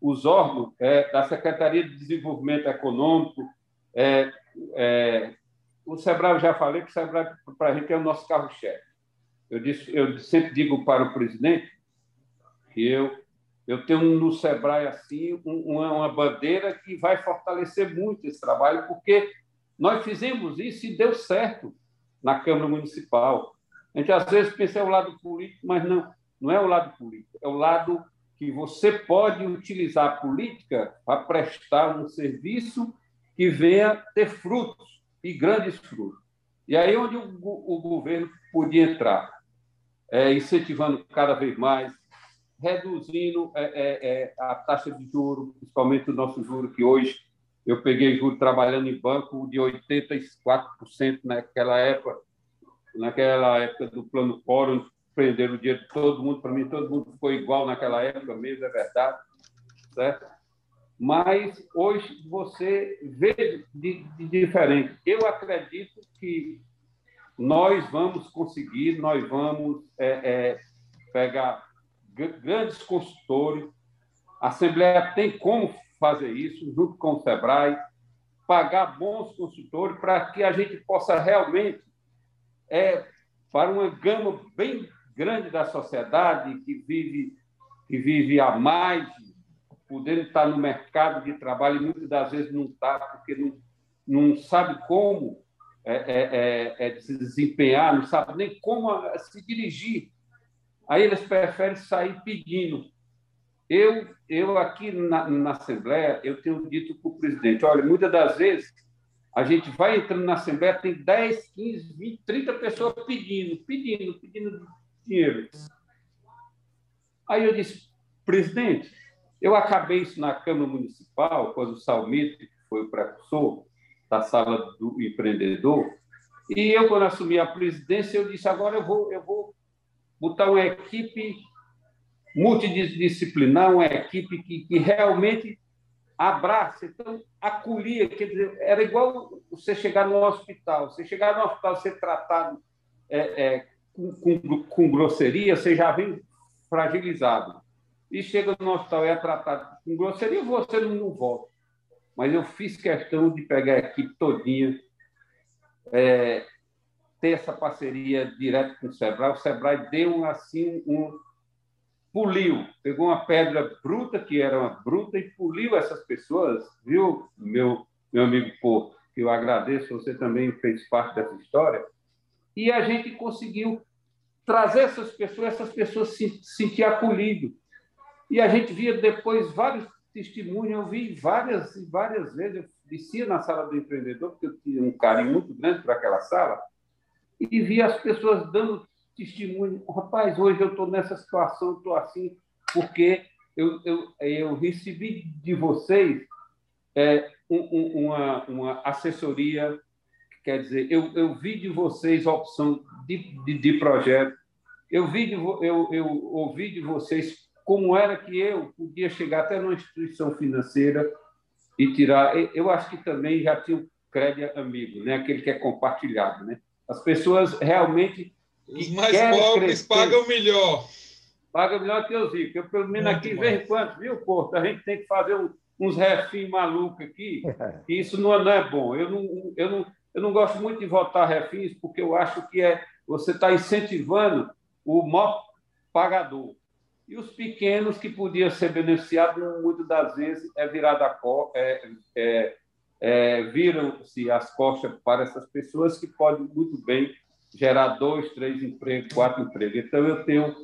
os órgãos é, da Secretaria de Desenvolvimento Econômico. É, é, o Sebrae, eu já falei que o Sebrae, para a gente, é o nosso carro-chefe. Eu, disse, eu sempre digo para o presidente que eu, eu tenho no Sebrae assim uma, uma bandeira que vai fortalecer muito esse trabalho, porque nós fizemos isso e deu certo na Câmara Municipal. A gente às vezes pensa é o lado político, mas não, não é o lado político, é o lado que você pode utilizar a política para prestar um serviço que venha ter frutos e grandes frutos. E aí onde o, o governo podia entrar, é, incentivando cada vez mais, reduzindo é, é, é a taxa de juro, principalmente o nosso juro que hoje eu peguei juro trabalhando em banco de 84% naquela época naquela época do plano Fórum, prenderam o dinheiro de todo mundo, para mim todo mundo ficou igual naquela época mesmo, é verdade, certo? Mas hoje você vê de, de diferente. Eu acredito que nós vamos conseguir, nós vamos é, é, pegar grandes consultores, a Assembleia tem como fazer isso, junto com o SEBRAE, pagar bons consultores para que a gente possa realmente é para uma gama bem grande da sociedade que vive que vive a mais, podendo estar no mercado de trabalho e muitas das vezes não está porque não, não sabe como é, é, é, é se desempenhar, não sabe nem como se dirigir. Aí eles preferem sair pedindo. Eu, eu aqui na, na Assembleia, eu tenho dito para o presidente, olha, muitas das vezes a gente vai entrando na Assembleia, tem 10, 15, 20, 30 pessoas pedindo, pedindo, pedindo dinheiro. Aí eu disse, presidente, eu acabei isso na Câmara Municipal, quando o Salmito, que foi o precursor da sala do empreendedor, e eu, quando assumi a presidência, eu disse, agora eu vou, eu vou botar uma equipe multidisciplinar, uma equipe que, que realmente abraça, então acolhia, quer dizer, era igual você chegar no hospital, você chegar no hospital, ser tratado é, é, com, com, com, grosseria, você já vem fragilizado. E chega no hospital e é tratado com grosseria, você não, volta. Mas eu fiz questão de pegar a equipe todinha, é, ter essa parceria direto com o Sebrae. O Sebrae deu assim um, puliu, pegou uma pedra bruta, que era uma bruta, e puliu essas pessoas, viu, meu, meu amigo Porto, que eu agradeço, você também fez parte dessa história, e a gente conseguiu trazer essas pessoas, essas pessoas se sentir acolhido. E a gente via depois vários testemunhos, eu vi várias e várias vezes, eu descia na sala do empreendedor, porque eu tinha um carinho muito grande para aquela sala, e via as pessoas dando testemunho. Rapaz, hoje eu estou nessa situação, estou assim, porque eu, eu, eu recebi de vocês é, um, uma, uma assessoria, quer dizer, eu, eu vi de vocês a opção de, de, de projeto, eu, vi de, eu, eu ouvi de vocês como era que eu podia chegar até numa instituição financeira e tirar. Eu acho que também já tinha o crédito amigo, né? aquele que é compartilhado. Né? As pessoas realmente os mais pobres crescer, pagam melhor. Pagam melhor que os ricos. Eu, pelo menos, Muito aqui, de vez em quando, viu, Porto? A gente tem que fazer um, uns refins malucos aqui, e isso não, não é bom. Eu não, eu, não, eu não gosto muito de votar refins, porque eu acho que é, você está incentivando o maior pagador. E os pequenos que podiam ser beneficiados, muitas das vezes, é é, é, é, viram-se as costas para essas pessoas que podem muito bem gerar dois, três empregos, quatro empregos. Então, eu tenho,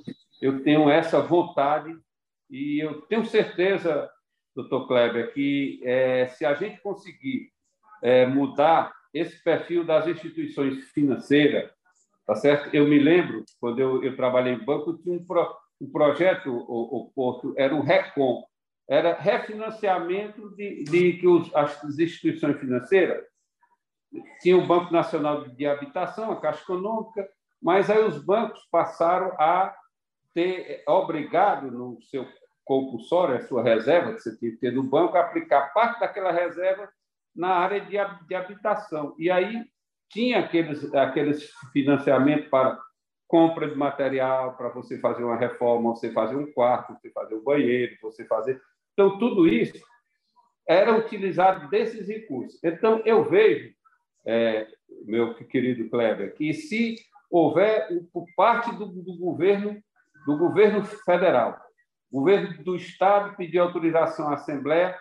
eu tenho essa vontade e eu tenho certeza, doutor Kleber, que é, se a gente conseguir é, mudar esse perfil das instituições financeiras, tá certo? Eu me lembro, quando eu, eu trabalhei em banco, tinha um, um projeto, o, o Porto, era o RECOM, era refinanciamento de, de que os, as instituições financeiras tinha o Banco Nacional de Habitação, a Caixa Econômica, mas aí os bancos passaram a ter obrigado no seu compulsório, a sua reserva que você tinha que ter no banco, a aplicar parte daquela reserva na área de, de habitação. E aí tinha aqueles, aqueles financiamentos para compra de material, para você fazer uma reforma, você fazer um quarto, você fazer um banheiro, você fazer. Então, tudo isso era utilizado desses recursos. Então, eu vejo, é, meu querido Kleber, que se houver, por parte do, do governo, do governo federal, o governo do Estado pedir autorização à Assembleia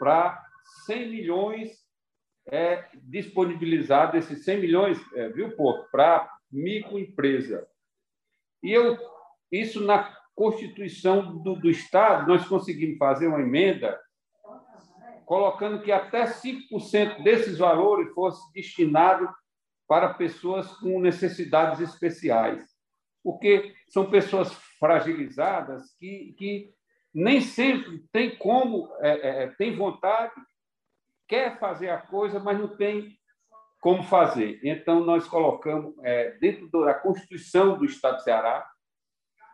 para 100 milhões é, disponibilizados, esses 100 milhões, é, viu, Porto, para microempresa. E eu, isso na Constituição do, do Estado, nós conseguimos fazer uma emenda colocando que até 5% desses valores fosse destinado para pessoas com necessidades especiais. Porque são pessoas fragilizadas que, que nem sempre tem como, é, é, é, tem vontade, quer fazer a coisa, mas não tem como fazer. Então, nós colocamos é, dentro da Constituição do Estado do Ceará,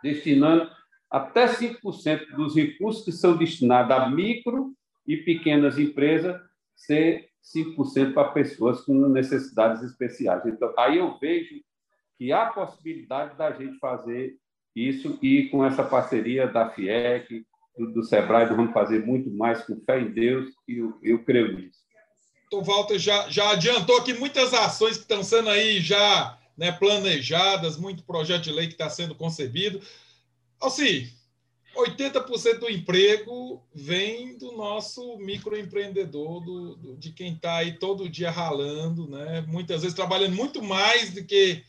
destinando até 5% dos recursos que são destinados a micro e pequenas empresas ser 5% para pessoas com necessidades especiais. Então, aí eu vejo que há possibilidade da gente fazer isso e com essa parceria da FIEC, do, do Sebrae, nós vamos fazer muito mais com fé em Deus e eu, eu creio nisso. Então, Walter já, já adiantou aqui muitas ações que estão sendo aí já né, planejadas, muito projeto de lei que está sendo concebido. Alci, 80% do emprego vem do nosso microempreendedor, do, do de quem está aí todo dia ralando, né? muitas vezes trabalhando muito mais do que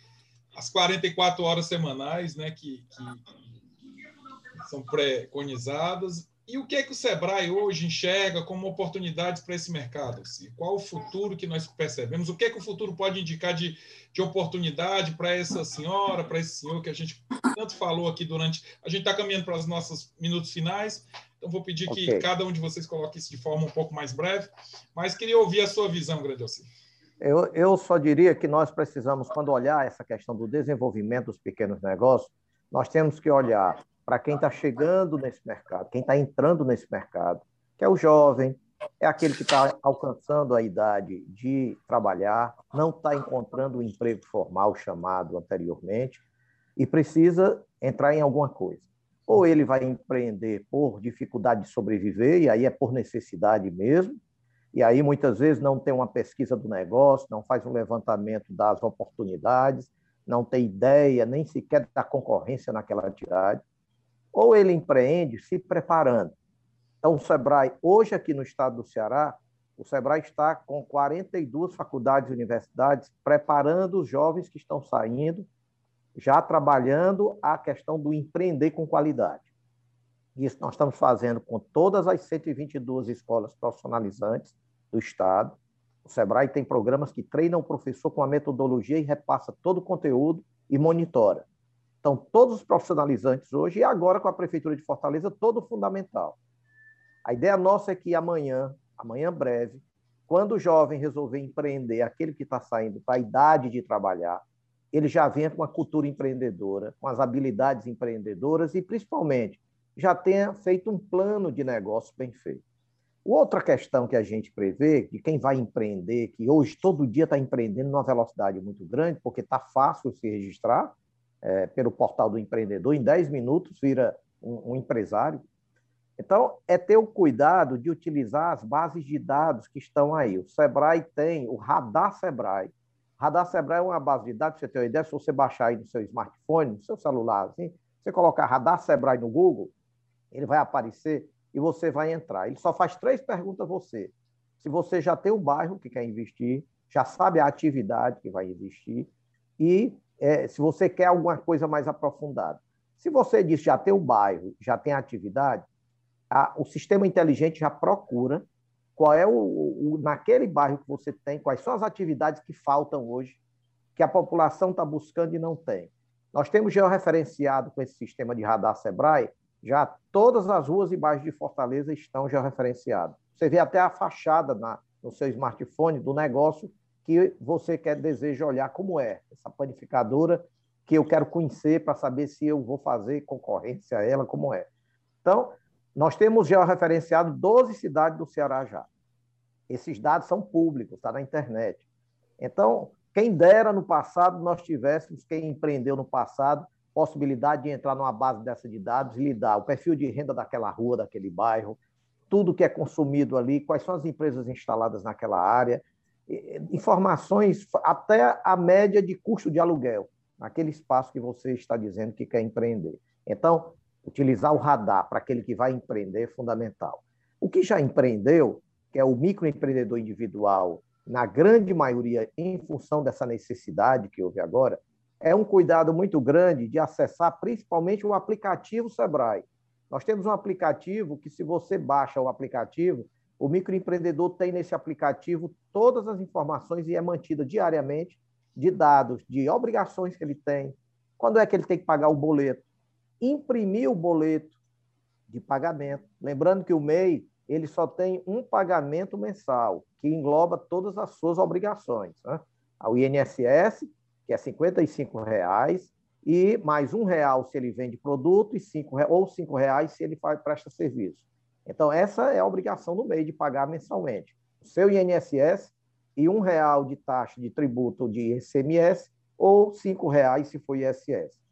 as 44 horas semanais né, que, que são preconizadas. E o que é que o Sebrae hoje enxerga como oportunidades para esse mercado? Assim? Qual o futuro que nós percebemos? O que é que o futuro pode indicar de, de oportunidade para essa senhora, para esse senhor que a gente tanto falou aqui durante. A gente está caminhando para os nossos minutos finais, então vou pedir okay. que cada um de vocês coloque isso de forma um pouco mais breve, mas queria ouvir a sua visão, grande Alcir. Eu, eu só diria que nós precisamos, quando olhar essa questão do desenvolvimento dos pequenos negócios, nós temos que olhar para quem está chegando nesse mercado, quem está entrando nesse mercado, que é o jovem, é aquele que está alcançando a idade de trabalhar, não está encontrando o emprego formal chamado anteriormente e precisa entrar em alguma coisa. Ou ele vai empreender por dificuldade de sobreviver, e aí é por necessidade mesmo, e aí muitas vezes não tem uma pesquisa do negócio, não faz um levantamento das oportunidades, não tem ideia nem sequer da concorrência naquela atividade, ou ele empreende se preparando. Então, o Sebrae, hoje aqui no estado do Ceará, o Sebrae está com 42 faculdades e universidades preparando os jovens que estão saindo, já trabalhando a questão do empreender com qualidade. Isso nós estamos fazendo com todas as 122 escolas profissionalizantes, do Estado. O SEBRAE tem programas que treinam o professor com a metodologia e repassa todo o conteúdo e monitora. Então, todos os profissionalizantes hoje, e agora com a Prefeitura de Fortaleza, todo fundamental. A ideia nossa é que amanhã, amanhã breve, quando o jovem resolver empreender, aquele que está saindo para a idade de trabalhar, ele já venha com uma cultura empreendedora, com as habilidades empreendedoras e, principalmente, já tenha feito um plano de negócio bem feito. Outra questão que a gente prevê, que quem vai empreender, que hoje todo dia está empreendendo numa velocidade muito grande, porque está fácil se registrar é, pelo portal do empreendedor, em 10 minutos vira um, um empresário. Então, é ter o cuidado de utilizar as bases de dados que estão aí. O Sebrae tem o Radar Sebrae. Radar Sebrae é uma base de dados, você ter uma ideia, se você baixar aí no seu smartphone, no seu celular, assim, Você colocar Radar Sebrae no Google, ele vai aparecer e você vai entrar. Ele só faz três perguntas a você. Se você já tem o bairro que quer investir, já sabe a atividade que vai investir e é, se você quer alguma coisa mais aprofundada. Se você diz já tem o bairro, já tem a atividade, a, o sistema inteligente já procura qual é o, o, naquele bairro que você tem, quais são as atividades que faltam hoje, que a população está buscando e não tem. Nós temos georreferenciado com esse sistema de radar Sebrae, já todas as ruas e bairros de Fortaleza estão georreferenciadas. Você vê até a fachada na, no seu smartphone do negócio que você quer deseja olhar como é essa panificadora que eu quero conhecer para saber se eu vou fazer concorrência a ela, como é. Então, nós temos já referenciado 12 cidades do Ceará já. Esses dados são públicos, está na internet. Então, quem dera no passado nós tivéssemos, quem empreendeu no passado, possibilidade de entrar numa base dessa de dados e lidar o perfil de renda daquela rua, daquele bairro, tudo que é consumido ali, quais são as empresas instaladas naquela área, informações até a média de custo de aluguel, naquele espaço que você está dizendo que quer empreender. Então, utilizar o radar para aquele que vai empreender é fundamental. O que já empreendeu, que é o microempreendedor individual, na grande maioria, em função dessa necessidade que houve agora, é um cuidado muito grande de acessar principalmente o aplicativo Sebrae. Nós temos um aplicativo que, se você baixa o aplicativo, o microempreendedor tem nesse aplicativo todas as informações e é mantida diariamente de dados, de obrigações que ele tem, quando é que ele tem que pagar o boleto, imprimir o boleto de pagamento. Lembrando que o MEI ele só tem um pagamento mensal, que engloba todas as suas obrigações. Né? O INSS, que é 55 reais, e mais um real se ele vende produto, e cinco, ou cinco reais se ele faz, presta serviço. Então, essa é a obrigação do MEI de pagar mensalmente. O seu INSS e um real de taxa de tributo de ICMS ou cinco reais se for ISS.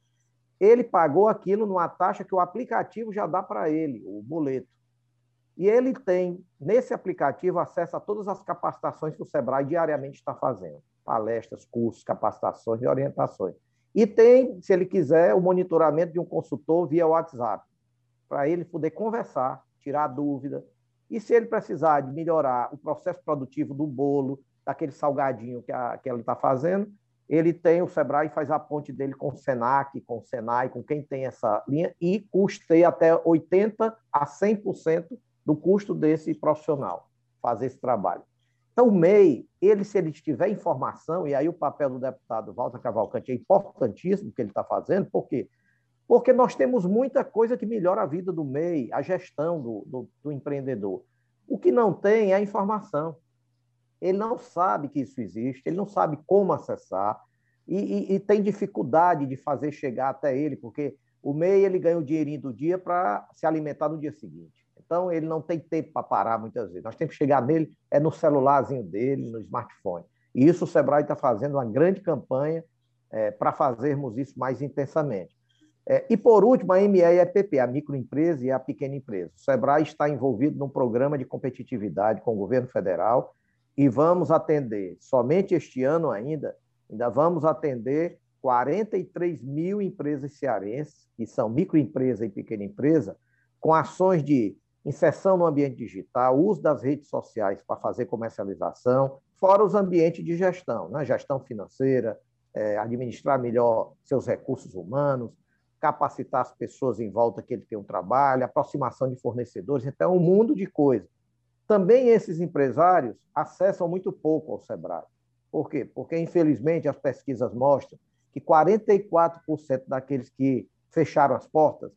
Ele pagou aquilo numa taxa que o aplicativo já dá para ele, o boleto. E ele tem, nesse aplicativo, acesso a todas as capacitações que o Sebrae diariamente está fazendo. Palestras, cursos, capacitações e orientações. E tem, se ele quiser, o monitoramento de um consultor via WhatsApp, para ele poder conversar tirar dúvida. E se ele precisar de melhorar o processo produtivo do bolo, daquele salgadinho que, a, que ele está fazendo, ele tem o Sebrae faz a ponte dele com o Senac, com o Senai, com quem tem essa linha, e custeia até 80% a 100% do custo desse profissional fazer esse trabalho. Então, o MEI, ele, se ele tiver informação, e aí o papel do deputado Walter Cavalcante é importantíssimo que ele está fazendo, por quê? Porque nós temos muita coisa que melhora a vida do MEI, a gestão do, do, do empreendedor. O que não tem é a informação. Ele não sabe que isso existe, ele não sabe como acessar e, e, e tem dificuldade de fazer chegar até ele, porque o MEI ele ganha o dinheirinho do dia para se alimentar no dia seguinte. Então, ele não tem tempo para parar muitas vezes. Nós temos que chegar nele é no celularzinho dele, no smartphone. E isso o Sebrae está fazendo uma grande campanha é, para fazermos isso mais intensamente. É, e, por último, a ME e a EPP, a microempresa e a pequena empresa. O SEBRAE está envolvido num programa de competitividade com o governo federal e vamos atender, somente este ano ainda, ainda vamos atender 43 mil empresas cearenses, que são microempresa e pequena empresa, com ações de inserção no ambiente digital, uso das redes sociais para fazer comercialização, fora os ambientes de gestão, né? gestão financeira, é, administrar melhor seus recursos humanos, capacitar as pessoas em volta que ele tem um trabalho, aproximação de fornecedores, então é um mundo de coisas. Também esses empresários acessam muito pouco ao Sebrae. Por quê? Porque, infelizmente, as pesquisas mostram que 44% daqueles que fecharam as portas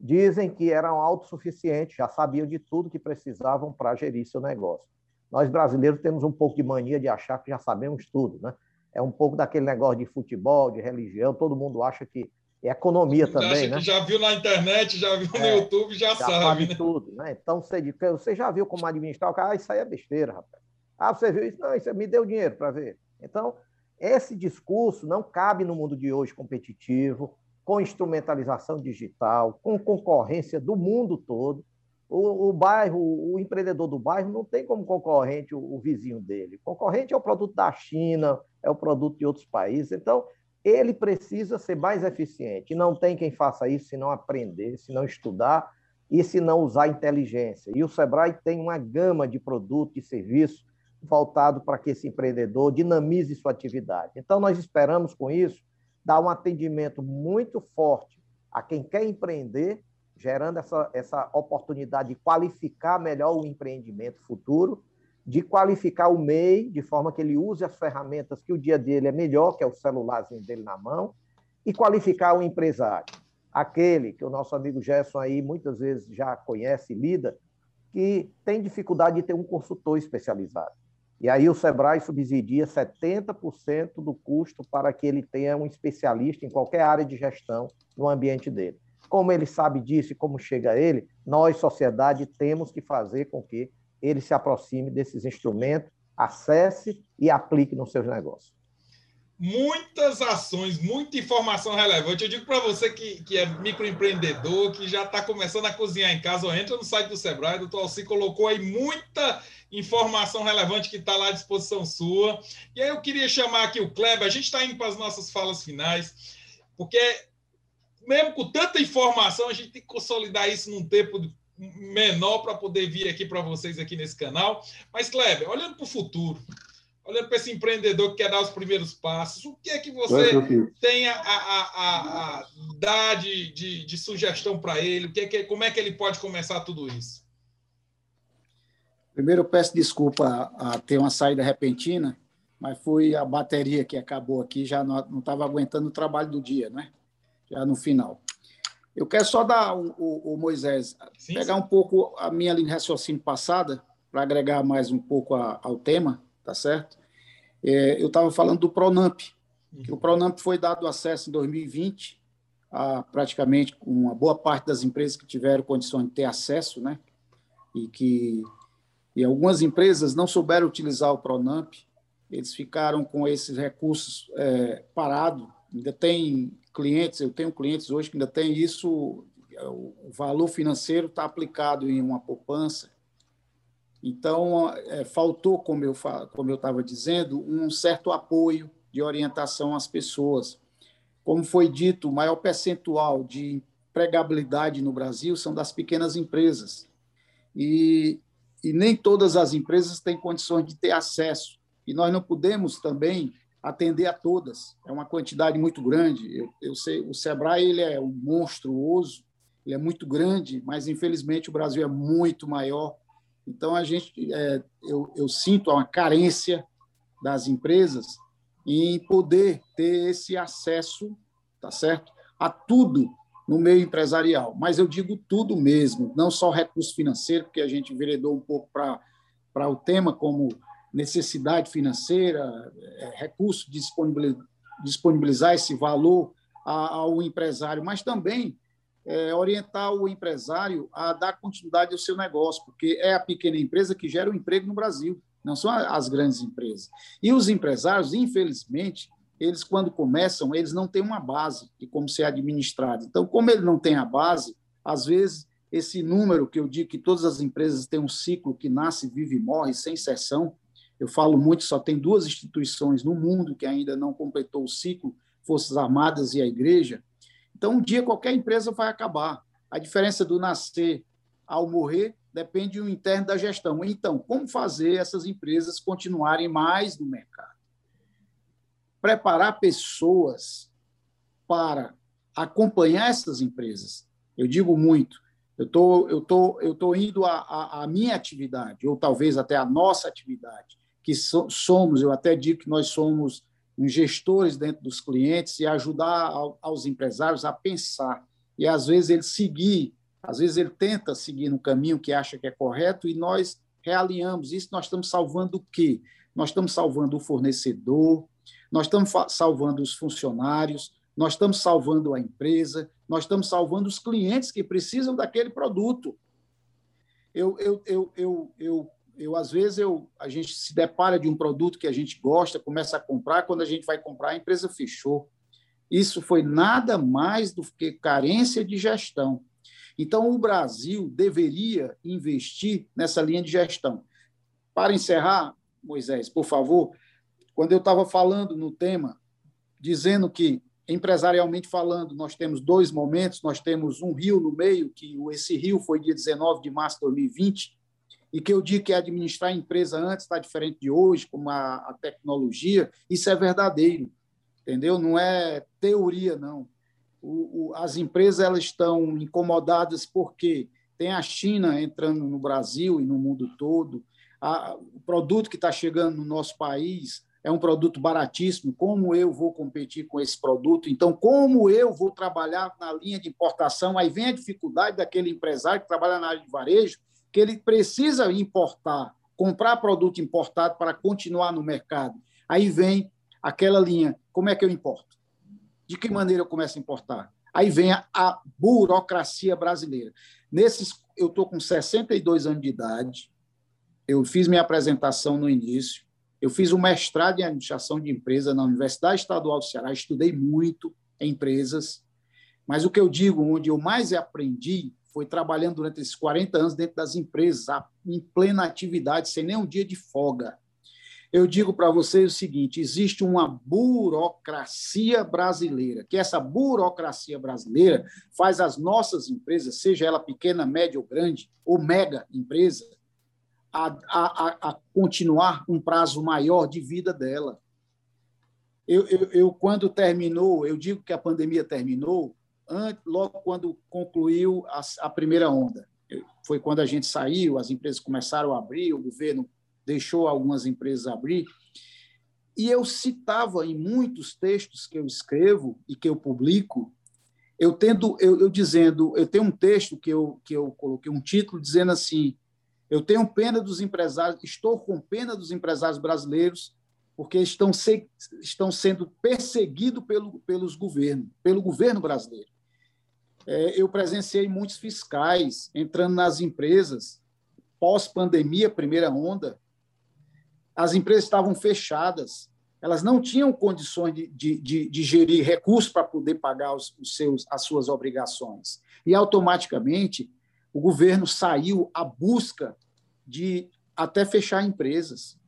dizem que eram autossuficientes, já sabiam de tudo que precisavam para gerir seu negócio. Nós brasileiros temos um pouco de mania de achar que já sabemos tudo, né? É um pouco daquele negócio de futebol, de religião, todo mundo acha que e economia você também, né? já viu na internet, já viu é, no YouTube, já, já sabe. sabe né? tudo, né? Então, você, você já viu como administrar o cara, ah, isso aí é besteira, rapaz. Ah, você viu isso? Não, isso me deu dinheiro para ver. Então, esse discurso não cabe no mundo de hoje competitivo, com instrumentalização digital, com concorrência do mundo todo. O, o bairro, o empreendedor do bairro não tem como concorrente o, o vizinho dele. O concorrente é o produto da China, é o produto de outros países. Então, ele precisa ser mais eficiente. Não tem quem faça isso se não aprender, se não estudar e se não usar inteligência. E o Sebrae tem uma gama de produtos e serviços voltado para que esse empreendedor dinamize sua atividade. Então, nós esperamos com isso dar um atendimento muito forte a quem quer empreender, gerando essa, essa oportunidade de qualificar melhor o empreendimento futuro, de qualificar o MEI, de forma que ele use as ferramentas que o dia dele é melhor, que é o celularzinho dele na mão, e qualificar o empresário. Aquele que o nosso amigo Gerson aí muitas vezes já conhece lida, que tem dificuldade de ter um consultor especializado. E aí o Sebrae subsidia 70% do custo para que ele tenha um especialista em qualquer área de gestão no ambiente dele. Como ele sabe disso e como chega a ele, nós, sociedade, temos que fazer com que ele se aproxime desses instrumentos, acesse e aplique nos seus negócios muitas ações, muita informação relevante. Eu digo para você que, que é microempreendedor, que já está começando a cozinhar em casa, ou entra no site do Sebrae, o doutor Alci colocou aí muita informação relevante que está lá à disposição sua. E aí eu queria chamar aqui o Kleber, a gente está indo para as nossas falas finais, porque mesmo com tanta informação, a gente tem que consolidar isso num tempo menor para poder vir aqui para vocês aqui nesse canal. Mas, Kleber, olhando para o futuro, olhando para esse empreendedor que quer dar os primeiros passos, o que é que você tem a, a, a, a dar de, de, de sugestão para ele? O que é que, como é que ele pode começar tudo isso? Primeiro, eu peço desculpa a ter uma saída repentina, mas foi a bateria que acabou aqui, já não estava aguentando o trabalho do dia, né? já no final. Eu quero só dar o, o, o Moisés, sim, pegar sim. um pouco a minha linha de raciocínio passada, para agregar mais um pouco a, ao tema, tá certo? É, eu estava falando do Pronamp, que o Pronamp foi dado acesso em 2020 a praticamente uma boa parte das empresas que tiveram condições de ter acesso, né? E que e algumas empresas não souberam utilizar o Pronamp, eles ficaram com esses recursos é, parados. Ainda tem clientes, eu tenho clientes hoje que ainda tem isso, o valor financeiro está aplicado em uma poupança então, é, faltou, como eu como eu estava dizendo, um certo apoio de orientação às pessoas. Como foi dito, o maior percentual de empregabilidade no Brasil são das pequenas empresas. E, e nem todas as empresas têm condições de ter acesso. E nós não podemos também atender a todas. É uma quantidade muito grande. Eu, eu sei, o Sebrae ele é um monstruoso, ele é muito grande, mas infelizmente o Brasil é muito maior então, a gente, é, eu, eu sinto uma carência das empresas em poder ter esse acesso, tá certo? A tudo no meio empresarial. Mas eu digo tudo mesmo, não só recurso financeiro, porque a gente veredou um pouco para o tema como necessidade financeira, é, recurso disponibilizar esse valor ao empresário, mas também é, orientar o empresário a dar continuidade ao seu negócio, porque é a pequena empresa que gera o emprego no Brasil, não são as grandes empresas. E os empresários, infelizmente, eles, quando começam, eles não têm uma base de como ser administrado. Então, como ele não tem a base, às vezes, esse número que eu digo que todas as empresas têm um ciclo que nasce, vive e morre, sem exceção, eu falo muito, só tem duas instituições no mundo que ainda não completou o ciclo, Forças Armadas e a Igreja, então, um dia qualquer empresa vai acabar. A diferença do nascer ao morrer depende do interno da gestão. Então, como fazer essas empresas continuarem mais no mercado? Preparar pessoas para acompanhar essas empresas. Eu digo muito, eu tô, eu tô, eu tô indo à minha atividade, ou talvez até a nossa atividade, que so, somos, eu até digo que nós somos gestores dentro dos clientes e ajudar aos empresários a pensar. E às vezes ele seguir, às vezes ele tenta seguir no caminho que acha que é correto e nós realinhamos. Isso nós estamos salvando o quê? Nós estamos salvando o fornecedor, nós estamos salvando os funcionários, nós estamos salvando a empresa, nós estamos salvando os clientes que precisam daquele produto. Eu, eu, eu, eu, eu eu às vezes eu, a gente se depara de um produto que a gente gosta, começa a comprar, quando a gente vai comprar, a empresa fechou. Isso foi nada mais do que carência de gestão. Então, o Brasil deveria investir nessa linha de gestão. Para encerrar, Moisés, por favor, quando eu estava falando no tema dizendo que, empresarialmente falando, nós temos dois momentos, nós temos um rio no meio, que esse rio foi dia 19 de março de 2020, e que eu digo que administrar a empresa antes está diferente de hoje, como a, a tecnologia, isso é verdadeiro, entendeu? Não é teoria, não. O, o, as empresas elas estão incomodadas porque tem a China entrando no Brasil e no mundo todo, a, o produto que está chegando no nosso país é um produto baratíssimo. Como eu vou competir com esse produto? Então, como eu vou trabalhar na linha de importação? Aí vem a dificuldade daquele empresário que trabalha na área de varejo, que ele precisa importar, comprar produto importado para continuar no mercado. Aí vem aquela linha: como é que eu importo? De que maneira eu começo a importar? Aí vem a, a burocracia brasileira. Nesses, eu estou com 62 anos de idade, eu fiz minha apresentação no início, eu fiz um mestrado em administração de empresa na Universidade Estadual do Ceará, estudei muito em empresas, mas o que eu digo, onde eu mais aprendi, foi trabalhando durante esses 40 anos dentro das empresas, em plena atividade, sem nenhum dia de folga. Eu digo para vocês o seguinte: existe uma burocracia brasileira, que essa burocracia brasileira faz as nossas empresas, seja ela pequena, média ou grande, ou mega empresa, a, a, a continuar um prazo maior de vida dela. Eu, eu, eu, quando terminou, eu digo que a pandemia terminou, logo quando concluiu a, a primeira onda. Foi quando a gente saiu, as empresas começaram a abrir, o governo deixou algumas empresas abrir. E eu citava em muitos textos que eu escrevo e que eu publico, eu tendo eu, eu dizendo, eu tenho um texto que eu que eu coloquei um título dizendo assim: eu tenho pena dos empresários, estou com pena dos empresários brasileiros, porque estão, se, estão sendo perseguidos pelo, pelos governos, pelo governo brasileiro. É, eu presenciei muitos fiscais entrando nas empresas, pós-pandemia, primeira onda, as empresas estavam fechadas, elas não tinham condições de, de, de, de gerir recursos para poder pagar os, os seus, as suas obrigações. E, automaticamente, o governo saiu à busca de até fechar empresas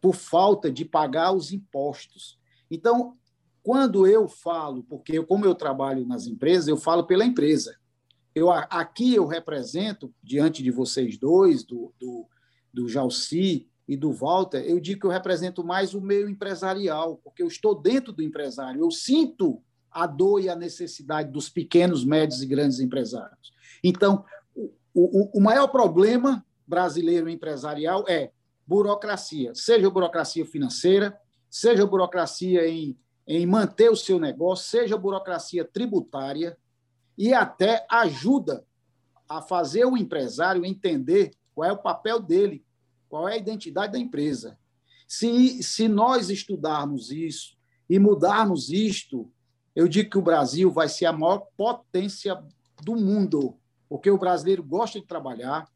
por falta de pagar os impostos. Então, quando eu falo, porque como eu trabalho nas empresas, eu falo pela empresa. Eu, aqui eu represento, diante de vocês dois, do, do, do Jalci e do Walter, eu digo que eu represento mais o meio empresarial, porque eu estou dentro do empresário, eu sinto a dor e a necessidade dos pequenos, médios e grandes empresários. Então, o, o, maior problema brasileiro empresarial é burocracia, seja burocracia financeira, seja burocracia em, em manter o seu negócio, seja burocracia tributária, e até ajuda a fazer o empresário entender qual é o papel dele, qual é a identidade da empresa. Se, se nós estudarmos isso e mudarmos isto, eu digo que o Brasil vai ser a maior potência do mundo porque o brasileiro gosta de trabalhar,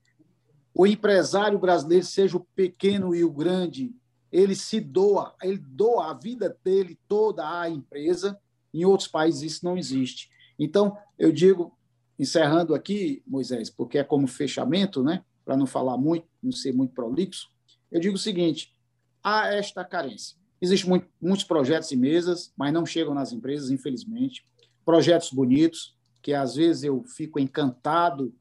o empresário brasileiro, seja o pequeno e o grande, ele se doa, ele doa a vida dele toda à empresa. Em outros países isso não existe. Então, eu digo, encerrando aqui, Moisés, porque é como fechamento, né? para não falar muito, não ser muito prolixo, eu digo o seguinte: há esta carência. Existem muito, muitos projetos e mesas, mas não chegam nas empresas, infelizmente. Projetos bonitos, que às vezes eu fico encantado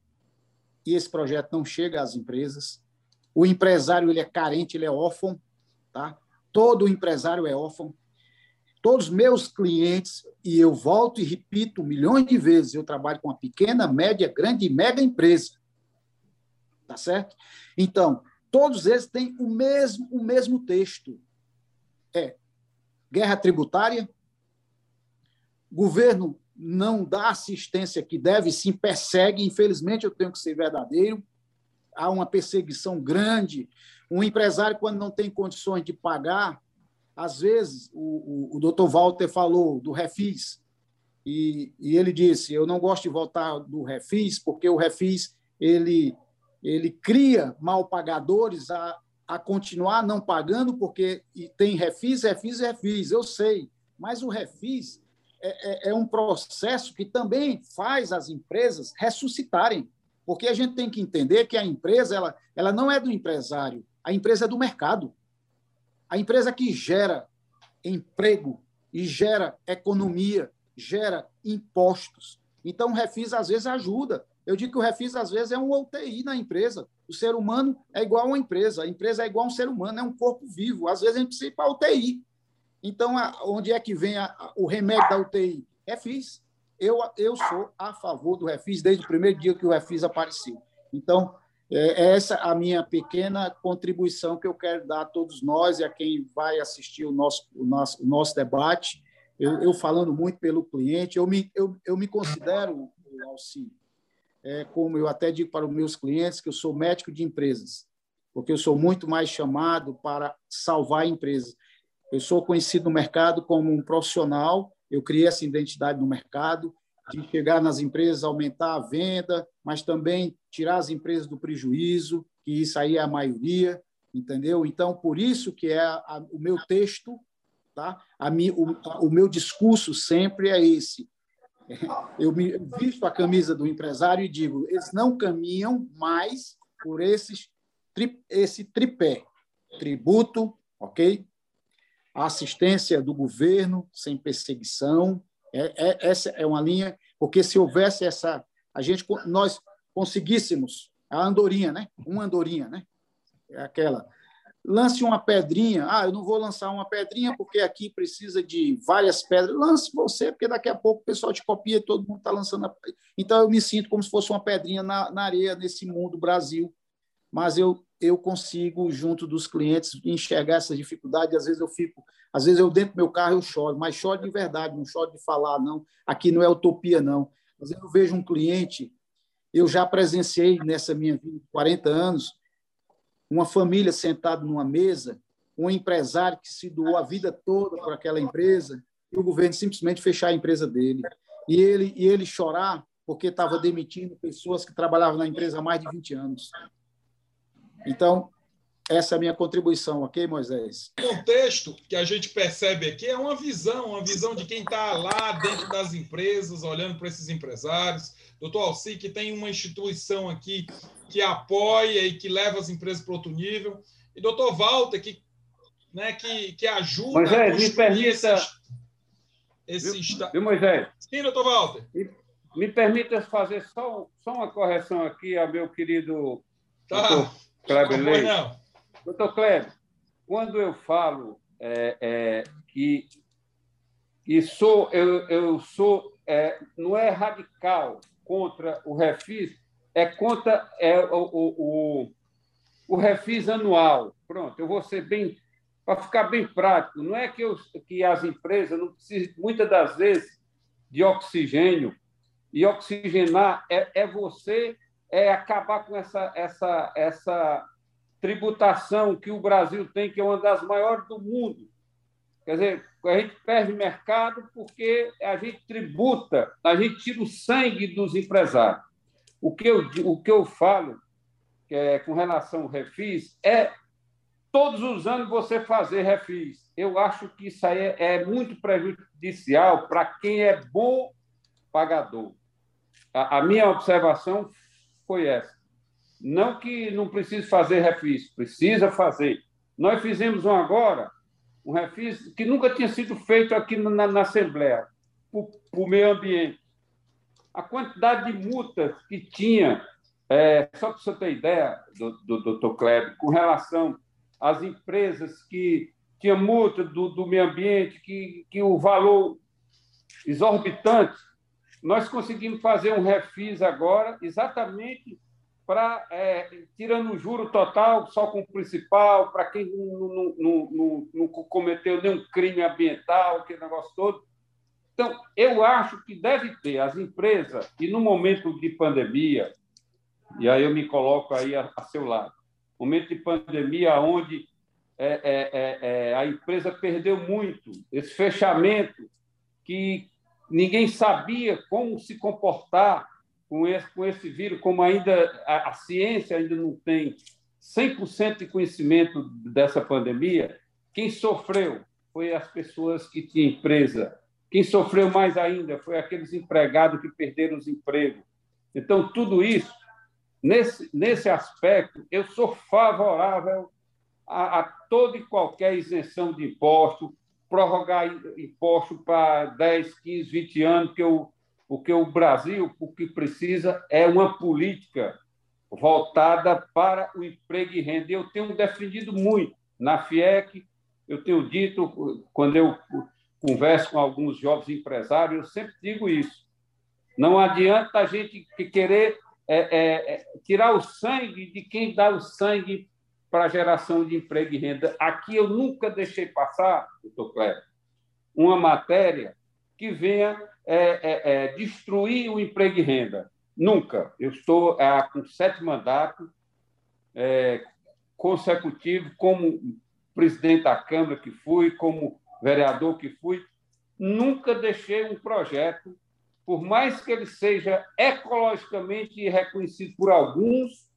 e esse projeto não chega às empresas. O empresário ele é carente, ele é órfão, tá? Todo empresário é órfão. Todos meus clientes, e eu volto e repito milhões de vezes, eu trabalho com uma pequena, média, grande e mega empresa. Tá certo? Então, todos eles têm o mesmo, o mesmo texto. É guerra tributária, governo não dá assistência que deve, sim persegue. Infelizmente, eu tenho que ser verdadeiro. Há uma perseguição grande. Um empresário, quando não tem condições de pagar, às vezes, o, o, o doutor Walter falou do refis, e, e, ele disse: Eu não gosto de voltar do refis, porque o refis ele, ele cria mal pagadores a, a continuar não pagando, porque tem refis, refis, refis. Eu sei, mas o refis é, é, é um processo que também faz as empresas ressuscitarem, porque a gente tem que entender que a empresa ela, ela não é do empresário, a empresa é do mercado. A empresa que gera emprego e gera economia, gera impostos. Então, o refis às vezes ajuda. Eu digo que o refis às vezes é um UTI na empresa. O ser humano é igual a uma empresa, a empresa é igual a um ser humano, é um corpo vivo. Às vezes a gente precisa ir para a UTI. Então, onde é que vem a, o remédio da UTI? Refis. Eu, eu sou a favor do refis desde o primeiro dia que o refis apareceu. Então, é, é essa a minha pequena contribuição que eu quero dar a todos nós e a quem vai assistir o nosso, o nosso, o nosso debate. Eu, eu falando muito pelo cliente, eu me, eu, eu me considero, Alci, é, como eu até digo para os meus clientes, que eu sou médico de empresas, porque eu sou muito mais chamado para salvar empresas. Eu sou conhecido no mercado como um profissional, eu criei essa identidade no mercado, de chegar nas empresas, aumentar a venda, mas também tirar as empresas do prejuízo, que isso aí é a maioria, entendeu? Então, por isso que é a, a, o meu texto, tá? A mi, o, o meu discurso sempre é esse. Eu me visto a camisa do empresário e digo, eles não caminham mais por esses, tri, esse tripé. Tributo, ok? A assistência do governo sem perseguição, é, é, essa é uma linha, porque se houvesse essa, a gente, nós conseguíssemos a andorinha, né? Uma andorinha, né? É aquela. Lance uma pedrinha. Ah, eu não vou lançar uma pedrinha porque aqui precisa de várias pedras. Lance você, porque daqui a pouco o pessoal te copia todo mundo está lançando. A... Então eu me sinto como se fosse uma pedrinha na, na areia nesse mundo Brasil. Mas eu eu consigo, junto dos clientes, enxergar essa dificuldade. Às vezes eu fico, às vezes eu dentro do meu carro eu choro, mas choro de verdade, não choro de falar, não. Aqui não é utopia, não. Vezes eu vejo um cliente, eu já presenciei nessa minha vida, 40 anos, uma família sentada numa mesa, um empresário que se doou a vida toda para aquela empresa, e o governo simplesmente fechar a empresa dele. E ele, e ele chorar porque estava demitindo pessoas que trabalhavam na empresa há mais de 20 anos. Então, essa é a minha contribuição, ok, Moisés? O contexto que a gente percebe aqui é uma visão, uma visão de quem está lá dentro das empresas, olhando para esses empresários. Doutor Alci, que tem uma instituição aqui que apoia e que leva as empresas para outro nível. E doutor Walter, que, né, que, que ajuda Moisés, a me permita... esse, esse viu, viu, Moisés? Sim, doutor Walter. Me, me permita fazer só, só uma correção aqui ao meu querido tá. doutor Kleber não, Leite. não. Doutor Kleber, quando eu falo é, é, que, que sou, eu, eu sou, é, não é radical contra o refis, é contra é, o, o, o, refis anual. Pronto, eu vou ser bem, para ficar bem prático, não é que, eu, que as empresas não precisam, muitas das vezes, de oxigênio, e oxigenar é, é você é acabar com essa, essa, essa tributação que o Brasil tem, que é uma das maiores do mundo. Quer dizer, a gente perde mercado porque a gente tributa, a gente tira o sangue dos empresários. O que eu, o que eu falo é, com relação ao refis é todos os anos você fazer refis. Eu acho que isso aí é, é muito prejudicial para quem é bom pagador. A, a minha observação foi essa. Não que não precise fazer refis, precisa fazer. Nós fizemos um agora, um refis que nunca tinha sido feito aqui na, na Assembleia, para o meio ambiente. A quantidade de multas que tinha, é, só para você ter ideia, do, do doutor Kleber, com relação às empresas que tinham multa do, do meio ambiente, que, que o valor exorbitante nós conseguimos fazer um refis agora, exatamente para é, tirando o juro total só com o principal, para quem não, não, não, não, cometeu nenhum crime ambiental, aquele negócio todo. Então, eu acho que deve ter as empresas, e no momento de pandemia, e aí eu me coloco aí a, a seu lado, momento de pandemia onde é, é, é, é a empresa perdeu muito, esse fechamento que ninguém sabia como se comportar com esse, com esse vírus, como ainda a, a ciência ainda não tem 100% de conhecimento dessa pandemia, quem sofreu foi as pessoas que tinham empresa. Quem sofreu mais ainda foi aqueles empregados que perderam os empregos. Então, tudo isso, nesse, nesse aspecto, eu sou favorável a, a toda e qualquer isenção de imposto, prorrogar imposto para 10, 15, 20 anos, porque o, porque o Brasil o que precisa é uma política voltada para o emprego e renda. Eu tenho defendido muito na FIEC, eu tenho dito, quando eu converso com alguns jovens empresários, eu sempre digo isso. Não adianta a gente querer é, é, é, tirar o sangue de quem dá o sangue para geração de emprego e renda. Aqui eu nunca deixei passar, doutor Cleber, uma matéria que venha é, é, é, destruir o emprego e renda. Nunca. Eu estou com sete mandatos consecutivos, como presidente da Câmara que fui, como vereador que fui, nunca deixei um projeto, por mais que ele seja ecologicamente reconhecido por alguns,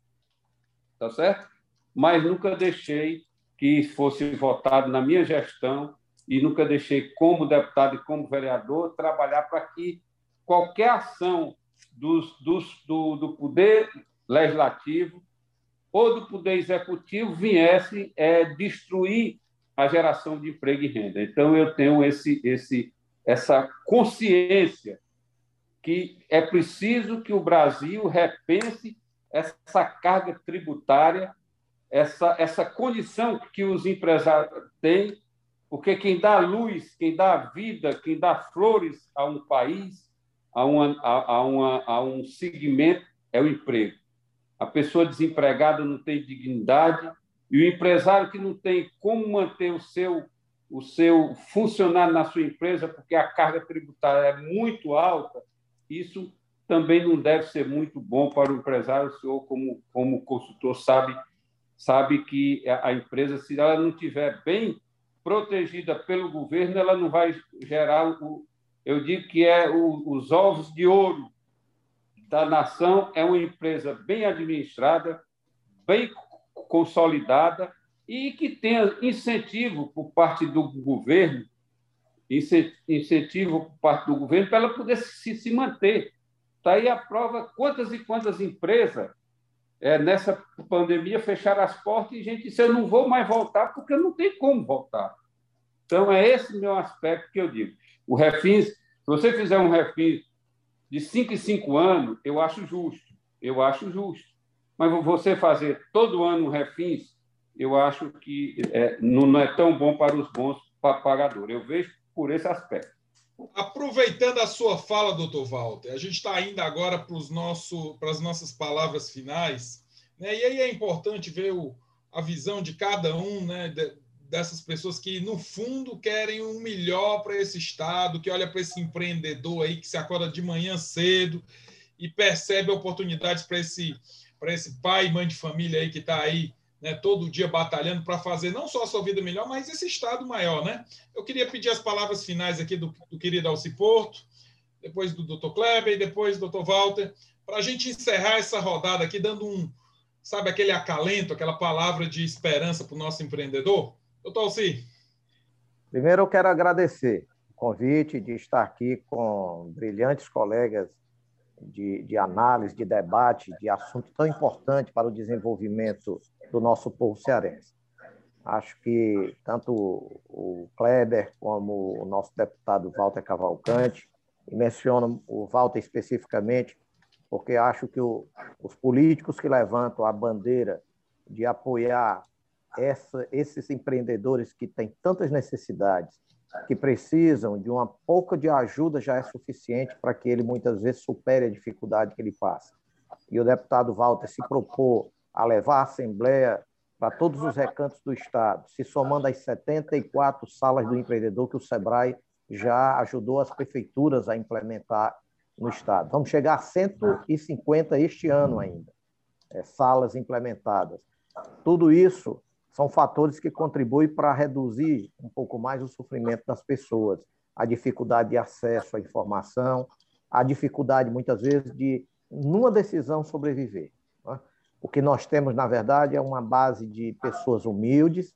tá certo? Mas nunca deixei que fosse votado na minha gestão e nunca deixei, como deputado e como vereador, trabalhar para que qualquer ação dos, dos, do, do Poder Legislativo ou do Poder Executivo viesse é, destruir a geração de emprego e renda. Então, eu tenho esse, esse, essa consciência que é preciso que o Brasil repense essa carga tributária essa, essa condição que os empresários têm, porque quem dá luz, quem dá vida, quem dá flores a um país, a, uma, a, a, uma, a um segmento, é o emprego. A pessoa desempregada não tem dignidade e o empresário que não tem como manter o seu, o seu funcionário na sua empresa, porque a carga tributária é muito alta, isso também não deve ser muito bom para o empresário. O senhor, como, como consultor, sabe sabe que a empresa, se ela não tiver bem protegida pelo governo, ela não vai gerar o, eu digo que é o, os ovos de ouro da nação. É uma empresa bem administrada, bem consolidada e que tenha incentivo por parte do governo, incentivo por parte do governo para ela poder se, se manter. Está aí a prova quantas e quantas empresas é, nessa pandemia, fecharam as portas e gente disse: eu não vou mais voltar porque não tem como voltar. Então, é esse meu aspecto que eu digo. O refins, se você fizer um refins de 5 em 5 anos, eu acho justo. Eu acho justo. Mas você fazer todo ano um refins, eu acho que é, não é tão bom para os bons pagadores. Eu vejo por esse aspecto. Aproveitando a sua fala, doutor Walter, a gente está indo agora para, para as nossas palavras finais, né? e aí é importante ver o, a visão de cada um né, de, dessas pessoas que, no fundo, querem o um melhor para esse Estado, que olha para esse empreendedor aí que se acorda de manhã cedo e percebe oportunidades para esse, para esse pai e mãe de família aí que está aí né, todo dia batalhando para fazer não só a sua vida melhor, mas esse Estado maior. Né? Eu queria pedir as palavras finais aqui do, do querido Alci Porto, depois do Dr. Kleber e depois do Dr. Walter, para a gente encerrar essa rodada aqui, dando um, sabe, aquele acalento, aquela palavra de esperança para o nosso empreendedor. Doutor Alci. Primeiro, eu quero agradecer o convite de estar aqui com brilhantes colegas de, de análise, de debate, de assunto tão importante para o desenvolvimento do nosso povo cearense. Acho que tanto o Kleber como o nosso deputado Walter Cavalcante, e menciono o Walter especificamente, porque acho que o, os políticos que levantam a bandeira de apoiar essa, esses empreendedores que têm tantas necessidades, que precisam de uma pouca de ajuda já é suficiente para que ele muitas vezes supere a dificuldade que ele passa. E o deputado Walter se propôs a levar a Assembleia para todos os recantos do Estado, se somando as 74 salas do empreendedor que o SEBRAE já ajudou as prefeituras a implementar no Estado. Vamos chegar a 150 este ano ainda, é, salas implementadas. Tudo isso são fatores que contribuem para reduzir um pouco mais o sofrimento das pessoas, a dificuldade de acesso à informação, a dificuldade, muitas vezes, de, numa decisão, sobreviver. O que nós temos, na verdade, é uma base de pessoas humildes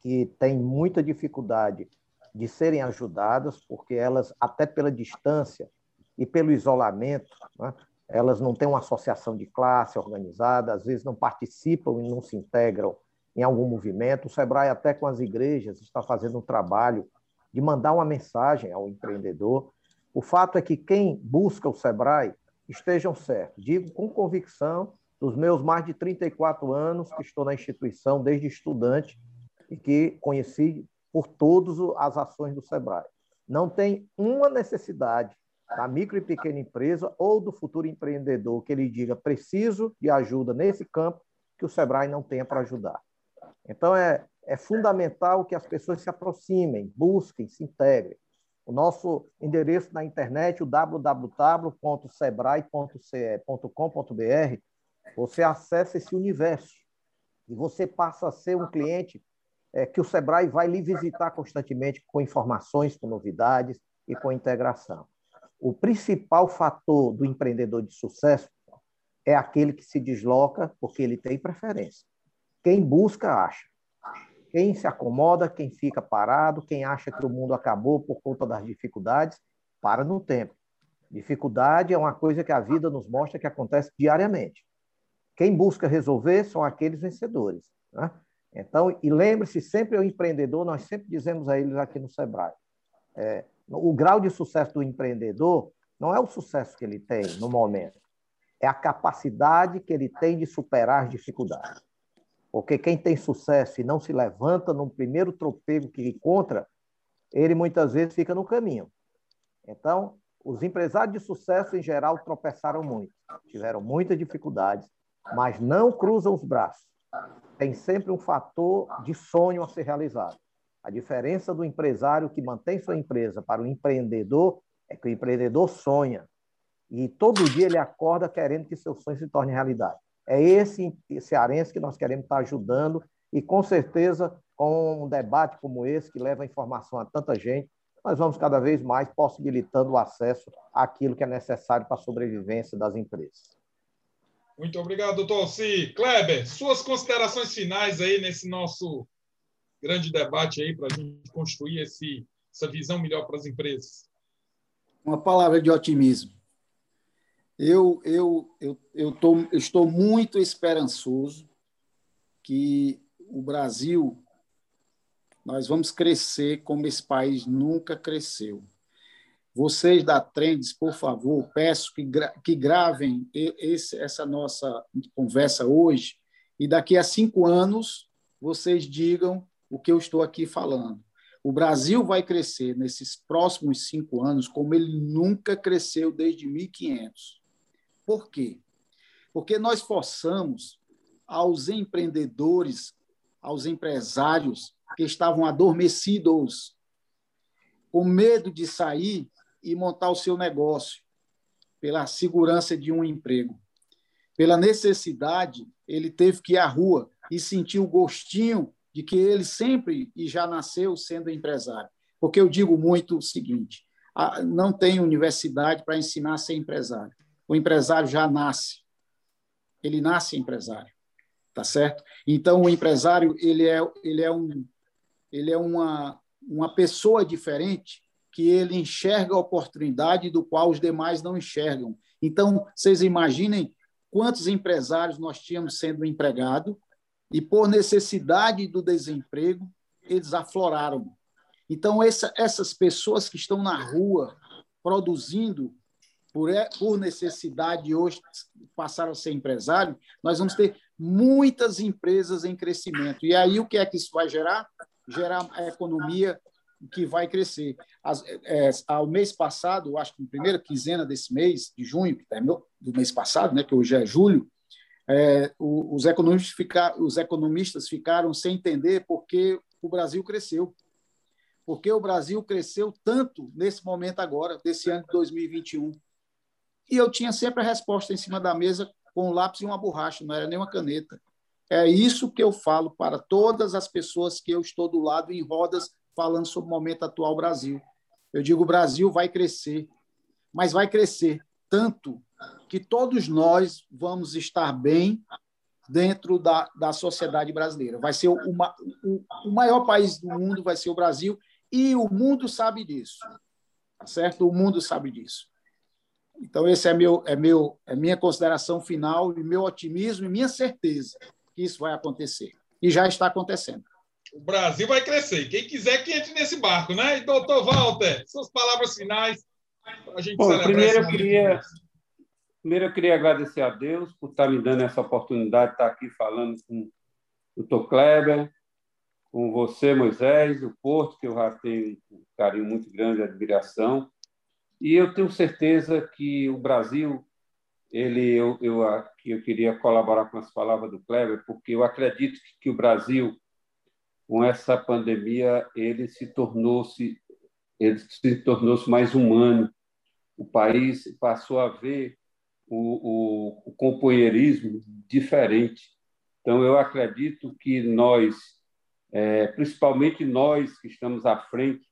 que têm muita dificuldade de serem ajudadas, porque elas, até pela distância e pelo isolamento, né, elas não têm uma associação de classe organizada, às vezes não participam e não se integram em algum movimento. O SEBRAE, até com as igrejas, está fazendo um trabalho de mandar uma mensagem ao empreendedor. O fato é que quem busca o Sebrae estejam certos. Digo com convicção dos meus mais de 34 anos que estou na instituição desde estudante e que conheci por todas as ações do Sebrae. Não tem uma necessidade da micro e pequena empresa ou do futuro empreendedor que ele diga preciso de ajuda nesse campo que o Sebrae não tenha para ajudar. Então, é, é fundamental que as pessoas se aproximem, busquem, se integrem. O nosso endereço na internet, o www.sebrae.ce.com.br, você acessa esse universo e você passa a ser um cliente é, que o Sebrae vai lhe visitar constantemente com informações, com novidades e com integração. O principal fator do empreendedor de sucesso é aquele que se desloca porque ele tem preferência. Quem busca, acha. Quem se acomoda, quem fica parado, quem acha que o mundo acabou por conta das dificuldades, para no tempo. Dificuldade é uma coisa que a vida nos mostra que acontece diariamente. Quem busca resolver são aqueles vencedores. Né? Então, e lembre-se, sempre o empreendedor, nós sempre dizemos a eles aqui no Sebrae, é, o grau de sucesso do empreendedor não é o sucesso que ele tem no momento, é a capacidade que ele tem de superar as dificuldades. Porque quem tem sucesso e não se levanta no primeiro tropego que encontra, ele muitas vezes fica no caminho. Então, os empresários de sucesso, em geral, tropeçaram muito, tiveram muitas dificuldades, mas não cruzam os braços tem sempre um fator de sonho a ser realizado. A diferença do empresário que mantém sua empresa para o empreendedor é que o empreendedor sonha. E todo dia ele acorda querendo que seu sonho se torne realidade. É esse cearense que nós queremos estar ajudando e, com certeza, com um debate como esse, que leva informação a tanta gente, nós vamos cada vez mais possibilitando o acesso àquilo que é necessário para a sobrevivência das empresas. Muito obrigado, doutor Alci. Kleber, suas considerações finais aí nesse nosso grande debate aí para a gente construir esse, essa visão melhor para as empresas. Uma palavra de otimismo. Eu, eu, eu, eu, tô, eu estou muito esperançoso que o Brasil, nós vamos crescer como esse país nunca cresceu. Vocês da Trends, por favor, peço que, gra que gravem esse, essa nossa conversa hoje e daqui a cinco anos vocês digam o que eu estou aqui falando. O Brasil vai crescer nesses próximos cinco anos como ele nunca cresceu desde 1500. Por quê? Porque nós forçamos aos empreendedores, aos empresários que estavam adormecidos, com medo de sair, e montar o seu negócio, pela segurança de um emprego. Pela necessidade, ele teve que ir à rua e sentir o gostinho de que ele sempre e já nasceu sendo empresário. Porque eu digo muito o seguinte: não tem universidade para ensinar a ser empresário. O empresário já nasce. Ele nasce empresário. Tá certo? Então, o empresário ele é, ele é, um, ele é uma, uma pessoa diferente que ele enxerga a oportunidade do qual os demais não enxergam. Então, vocês imaginem quantos empresários nós tínhamos sendo empregados e, por necessidade do desemprego, eles afloraram. Então, essa, essas pessoas que estão na rua produzindo por, por necessidade hoje passaram a ser empresário, nós vamos ter muitas empresas em crescimento. E aí o que é que isso vai gerar? Gerar a economia que vai crescer. As, é, ao mês passado, acho que na primeira quinzena desse mês, de junho, que terminou, do mês passado, né, que hoje é julho, é, os, economistas os economistas ficaram sem entender por que o Brasil cresceu. Porque o Brasil cresceu tanto nesse momento agora, desse ano de 2021. E eu tinha sempre a resposta em cima da mesa com um lápis e uma borracha, não era nem uma caneta. É isso que eu falo para todas as pessoas que eu estou do lado em rodas falando sobre o momento atual Brasil. Eu digo, o Brasil vai crescer, mas vai crescer tanto que todos nós vamos estar bem dentro da, da sociedade brasileira. Vai ser uma, o, o maior país do mundo, vai ser o Brasil, e o mundo sabe disso. Tá certo? O mundo sabe disso. Então, esse é, meu, é, meu, é minha consideração final, e meu otimismo e minha certeza que isso vai acontecer. E já está acontecendo. o Brasil vai crescer. Quem quiser que entre nesse barco, né? E, doutor Walter, suas palavras finais a gente Bom, primeiro eu queria primeiro eu queria agradecer a Deus por estar me dando essa oportunidade de estar aqui falando com o Dr. Kleber, com você, Moisés, do Porto, que eu já tenho um carinho muito grande, admiração. E eu tenho certeza que o Brasil, ele, eu, eu, eu queria colaborar com as palavras do Kleber, porque eu acredito que, que o Brasil, com essa pandemia, ele se tornou-se ele se tornou-se mais humano. O país passou a ver o, o, o companheirismo diferente. Então, eu acredito que nós, é, principalmente nós que estamos à frente,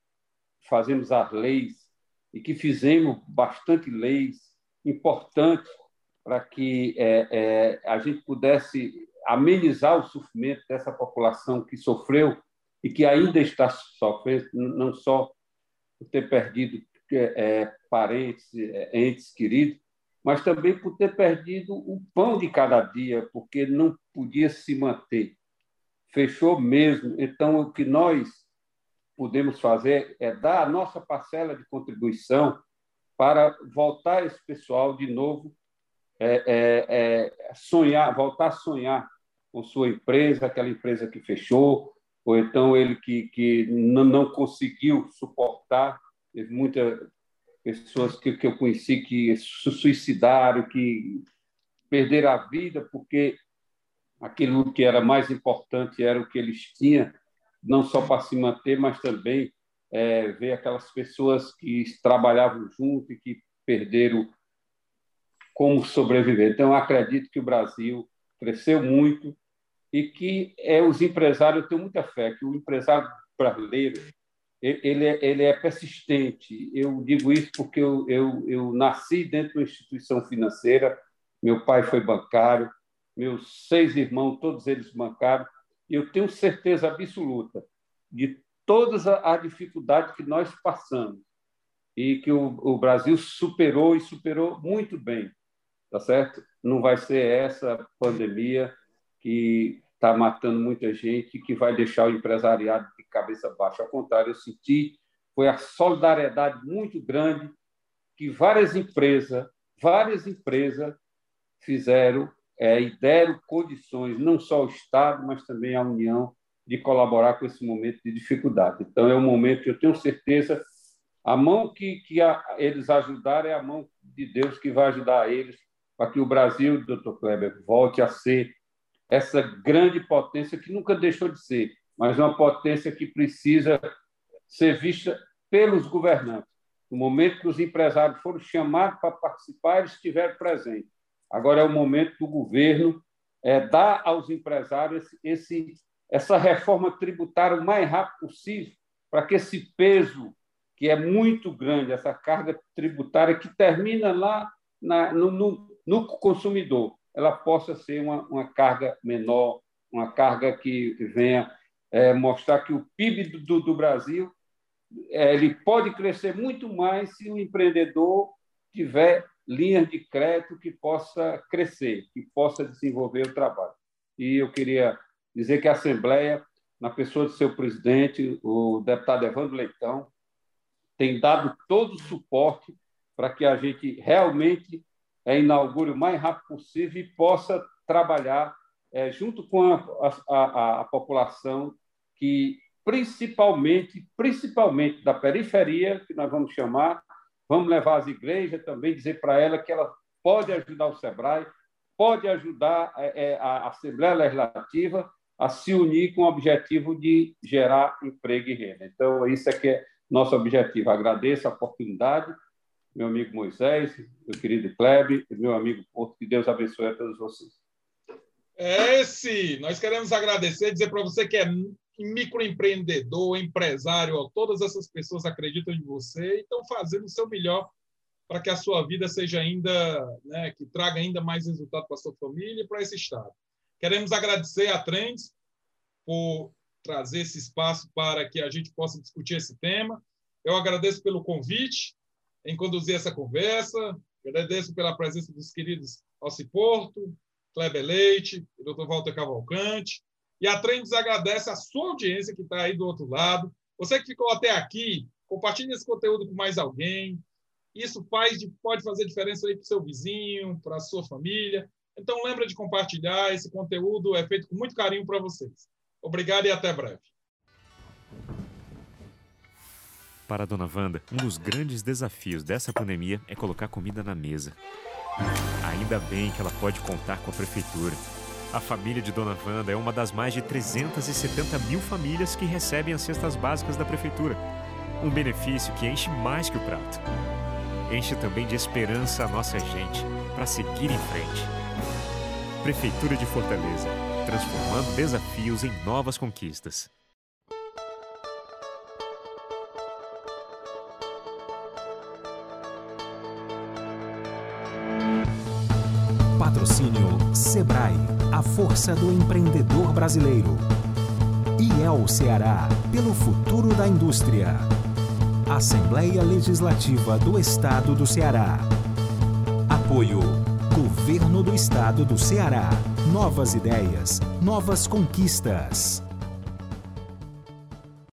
fazemos as leis e que fizemos bastante leis importantes para que é, é, a gente pudesse amenizar o sofrimento dessa população que sofreu e que ainda está sofrendo, não só por ter perdido é, parentes, é, entes queridos, mas também por ter perdido o pão de cada dia, porque não podia se manter. Fechou mesmo. Então, o que nós podemos fazer é dar a nossa parcela de contribuição para voltar esse pessoal de novo, é, é, é, sonhar, voltar a sonhar com sua empresa, aquela empresa que fechou, ou então ele que, que não conseguiu suportar. Teve muitas pessoas que, que eu conheci que se suicidaram, que perderam a vida porque aquilo que era mais importante era o que eles tinham, não só para se manter, mas também é, ver aquelas pessoas que trabalhavam junto e que perderam como sobreviver. Então, acredito que o Brasil cresceu muito, e que é, os empresários, eu tenho muita fé que o empresário brasileiro ele é, ele é persistente. Eu digo isso porque eu, eu, eu nasci dentro de uma instituição financeira, meu pai foi bancário, meus seis irmãos, todos eles bancários, eu tenho certeza absoluta de todas as dificuldades que nós passamos e que o, o Brasil superou e superou muito bem, tá certo? Não vai ser essa pandemia que está matando muita gente, que vai deixar o empresariado de cabeça baixa. Ao contrário, eu senti foi a solidariedade muito grande que várias empresas, várias empresas fizeram é, e deram condições, não só o Estado, mas também a União, de colaborar com esse momento de dificuldade. Então, é um momento que eu tenho certeza, a mão que, que a, eles ajudaram é a mão de Deus que vai ajudar eles para que o Brasil, doutor Kleber, volte a ser essa grande potência que nunca deixou de ser, mas uma potência que precisa ser vista pelos governantes. No momento que os empresários foram chamados para participar, eles estiveram presentes. Agora é o momento do governo é, dar aos empresários esse, essa reforma tributária o mais rápido possível, para que esse peso, que é muito grande, essa carga tributária que termina lá na, no, no, no consumidor, ela possa ser uma, uma carga menor, uma carga que venha é, mostrar que o PIB do, do Brasil é, ele pode crescer muito mais se o empreendedor tiver linhas de crédito que possa crescer, que possa desenvolver o trabalho. E eu queria dizer que a Assembleia, na pessoa do seu presidente, o deputado Evandro Leitão, tem dado todo o suporte para que a gente realmente é, inaugure o mais rápido possível e possa trabalhar é, junto com a, a, a, população que principalmente principalmente da periferia que nós vamos chamar vamos levar as igrejas também dizer para ela que ela pode ajudar o Sebrae pode ajudar é, é a Assembleia Legislativa a se unir com o objetivo de gerar emprego e renda então isso é que é nosso objetivo agradeço a oportunidade meu amigo Moisés, meu querido Klebe meu amigo Porto. Que Deus abençoe a todos vocês. É esse. Nós queremos agradecer, dizer para você que é microempreendedor, empresário, todas essas pessoas acreditam em você e estão fazendo o seu melhor para que a sua vida seja ainda, né, que traga ainda mais resultado para a sua família e para esse estado. Queremos agradecer a Trends por trazer esse espaço para que a gente possa discutir esse tema. Eu agradeço pelo convite em conduzir essa conversa. Agradeço pela presença dos queridos Alci Porto, Kleber Leite, Dr. Walter Cavalcante. E a Trends agradece a sua audiência que está aí do outro lado. Você que ficou até aqui, compartilhe esse conteúdo com mais alguém. Isso faz, pode fazer diferença aí para o seu vizinho, para a sua família. Então, lembra de compartilhar. Esse conteúdo é feito com muito carinho para vocês. Obrigado e até breve. Para a dona Wanda, um dos grandes desafios dessa pandemia é colocar comida na mesa. Ainda bem que ela pode contar com a prefeitura. A família de Dona Wanda é uma das mais de 370 mil famílias que recebem as cestas básicas da prefeitura. Um benefício que enche mais que o prato. Enche também de esperança a nossa gente para seguir em frente. Prefeitura de Fortaleza, transformando desafios em novas conquistas. Patrocínio Sebrae, a força do empreendedor brasileiro. IEL Ceará, pelo futuro da indústria. Assembleia Legislativa do Estado do Ceará. Apoio Governo do Estado do Ceará. Novas ideias, novas conquistas.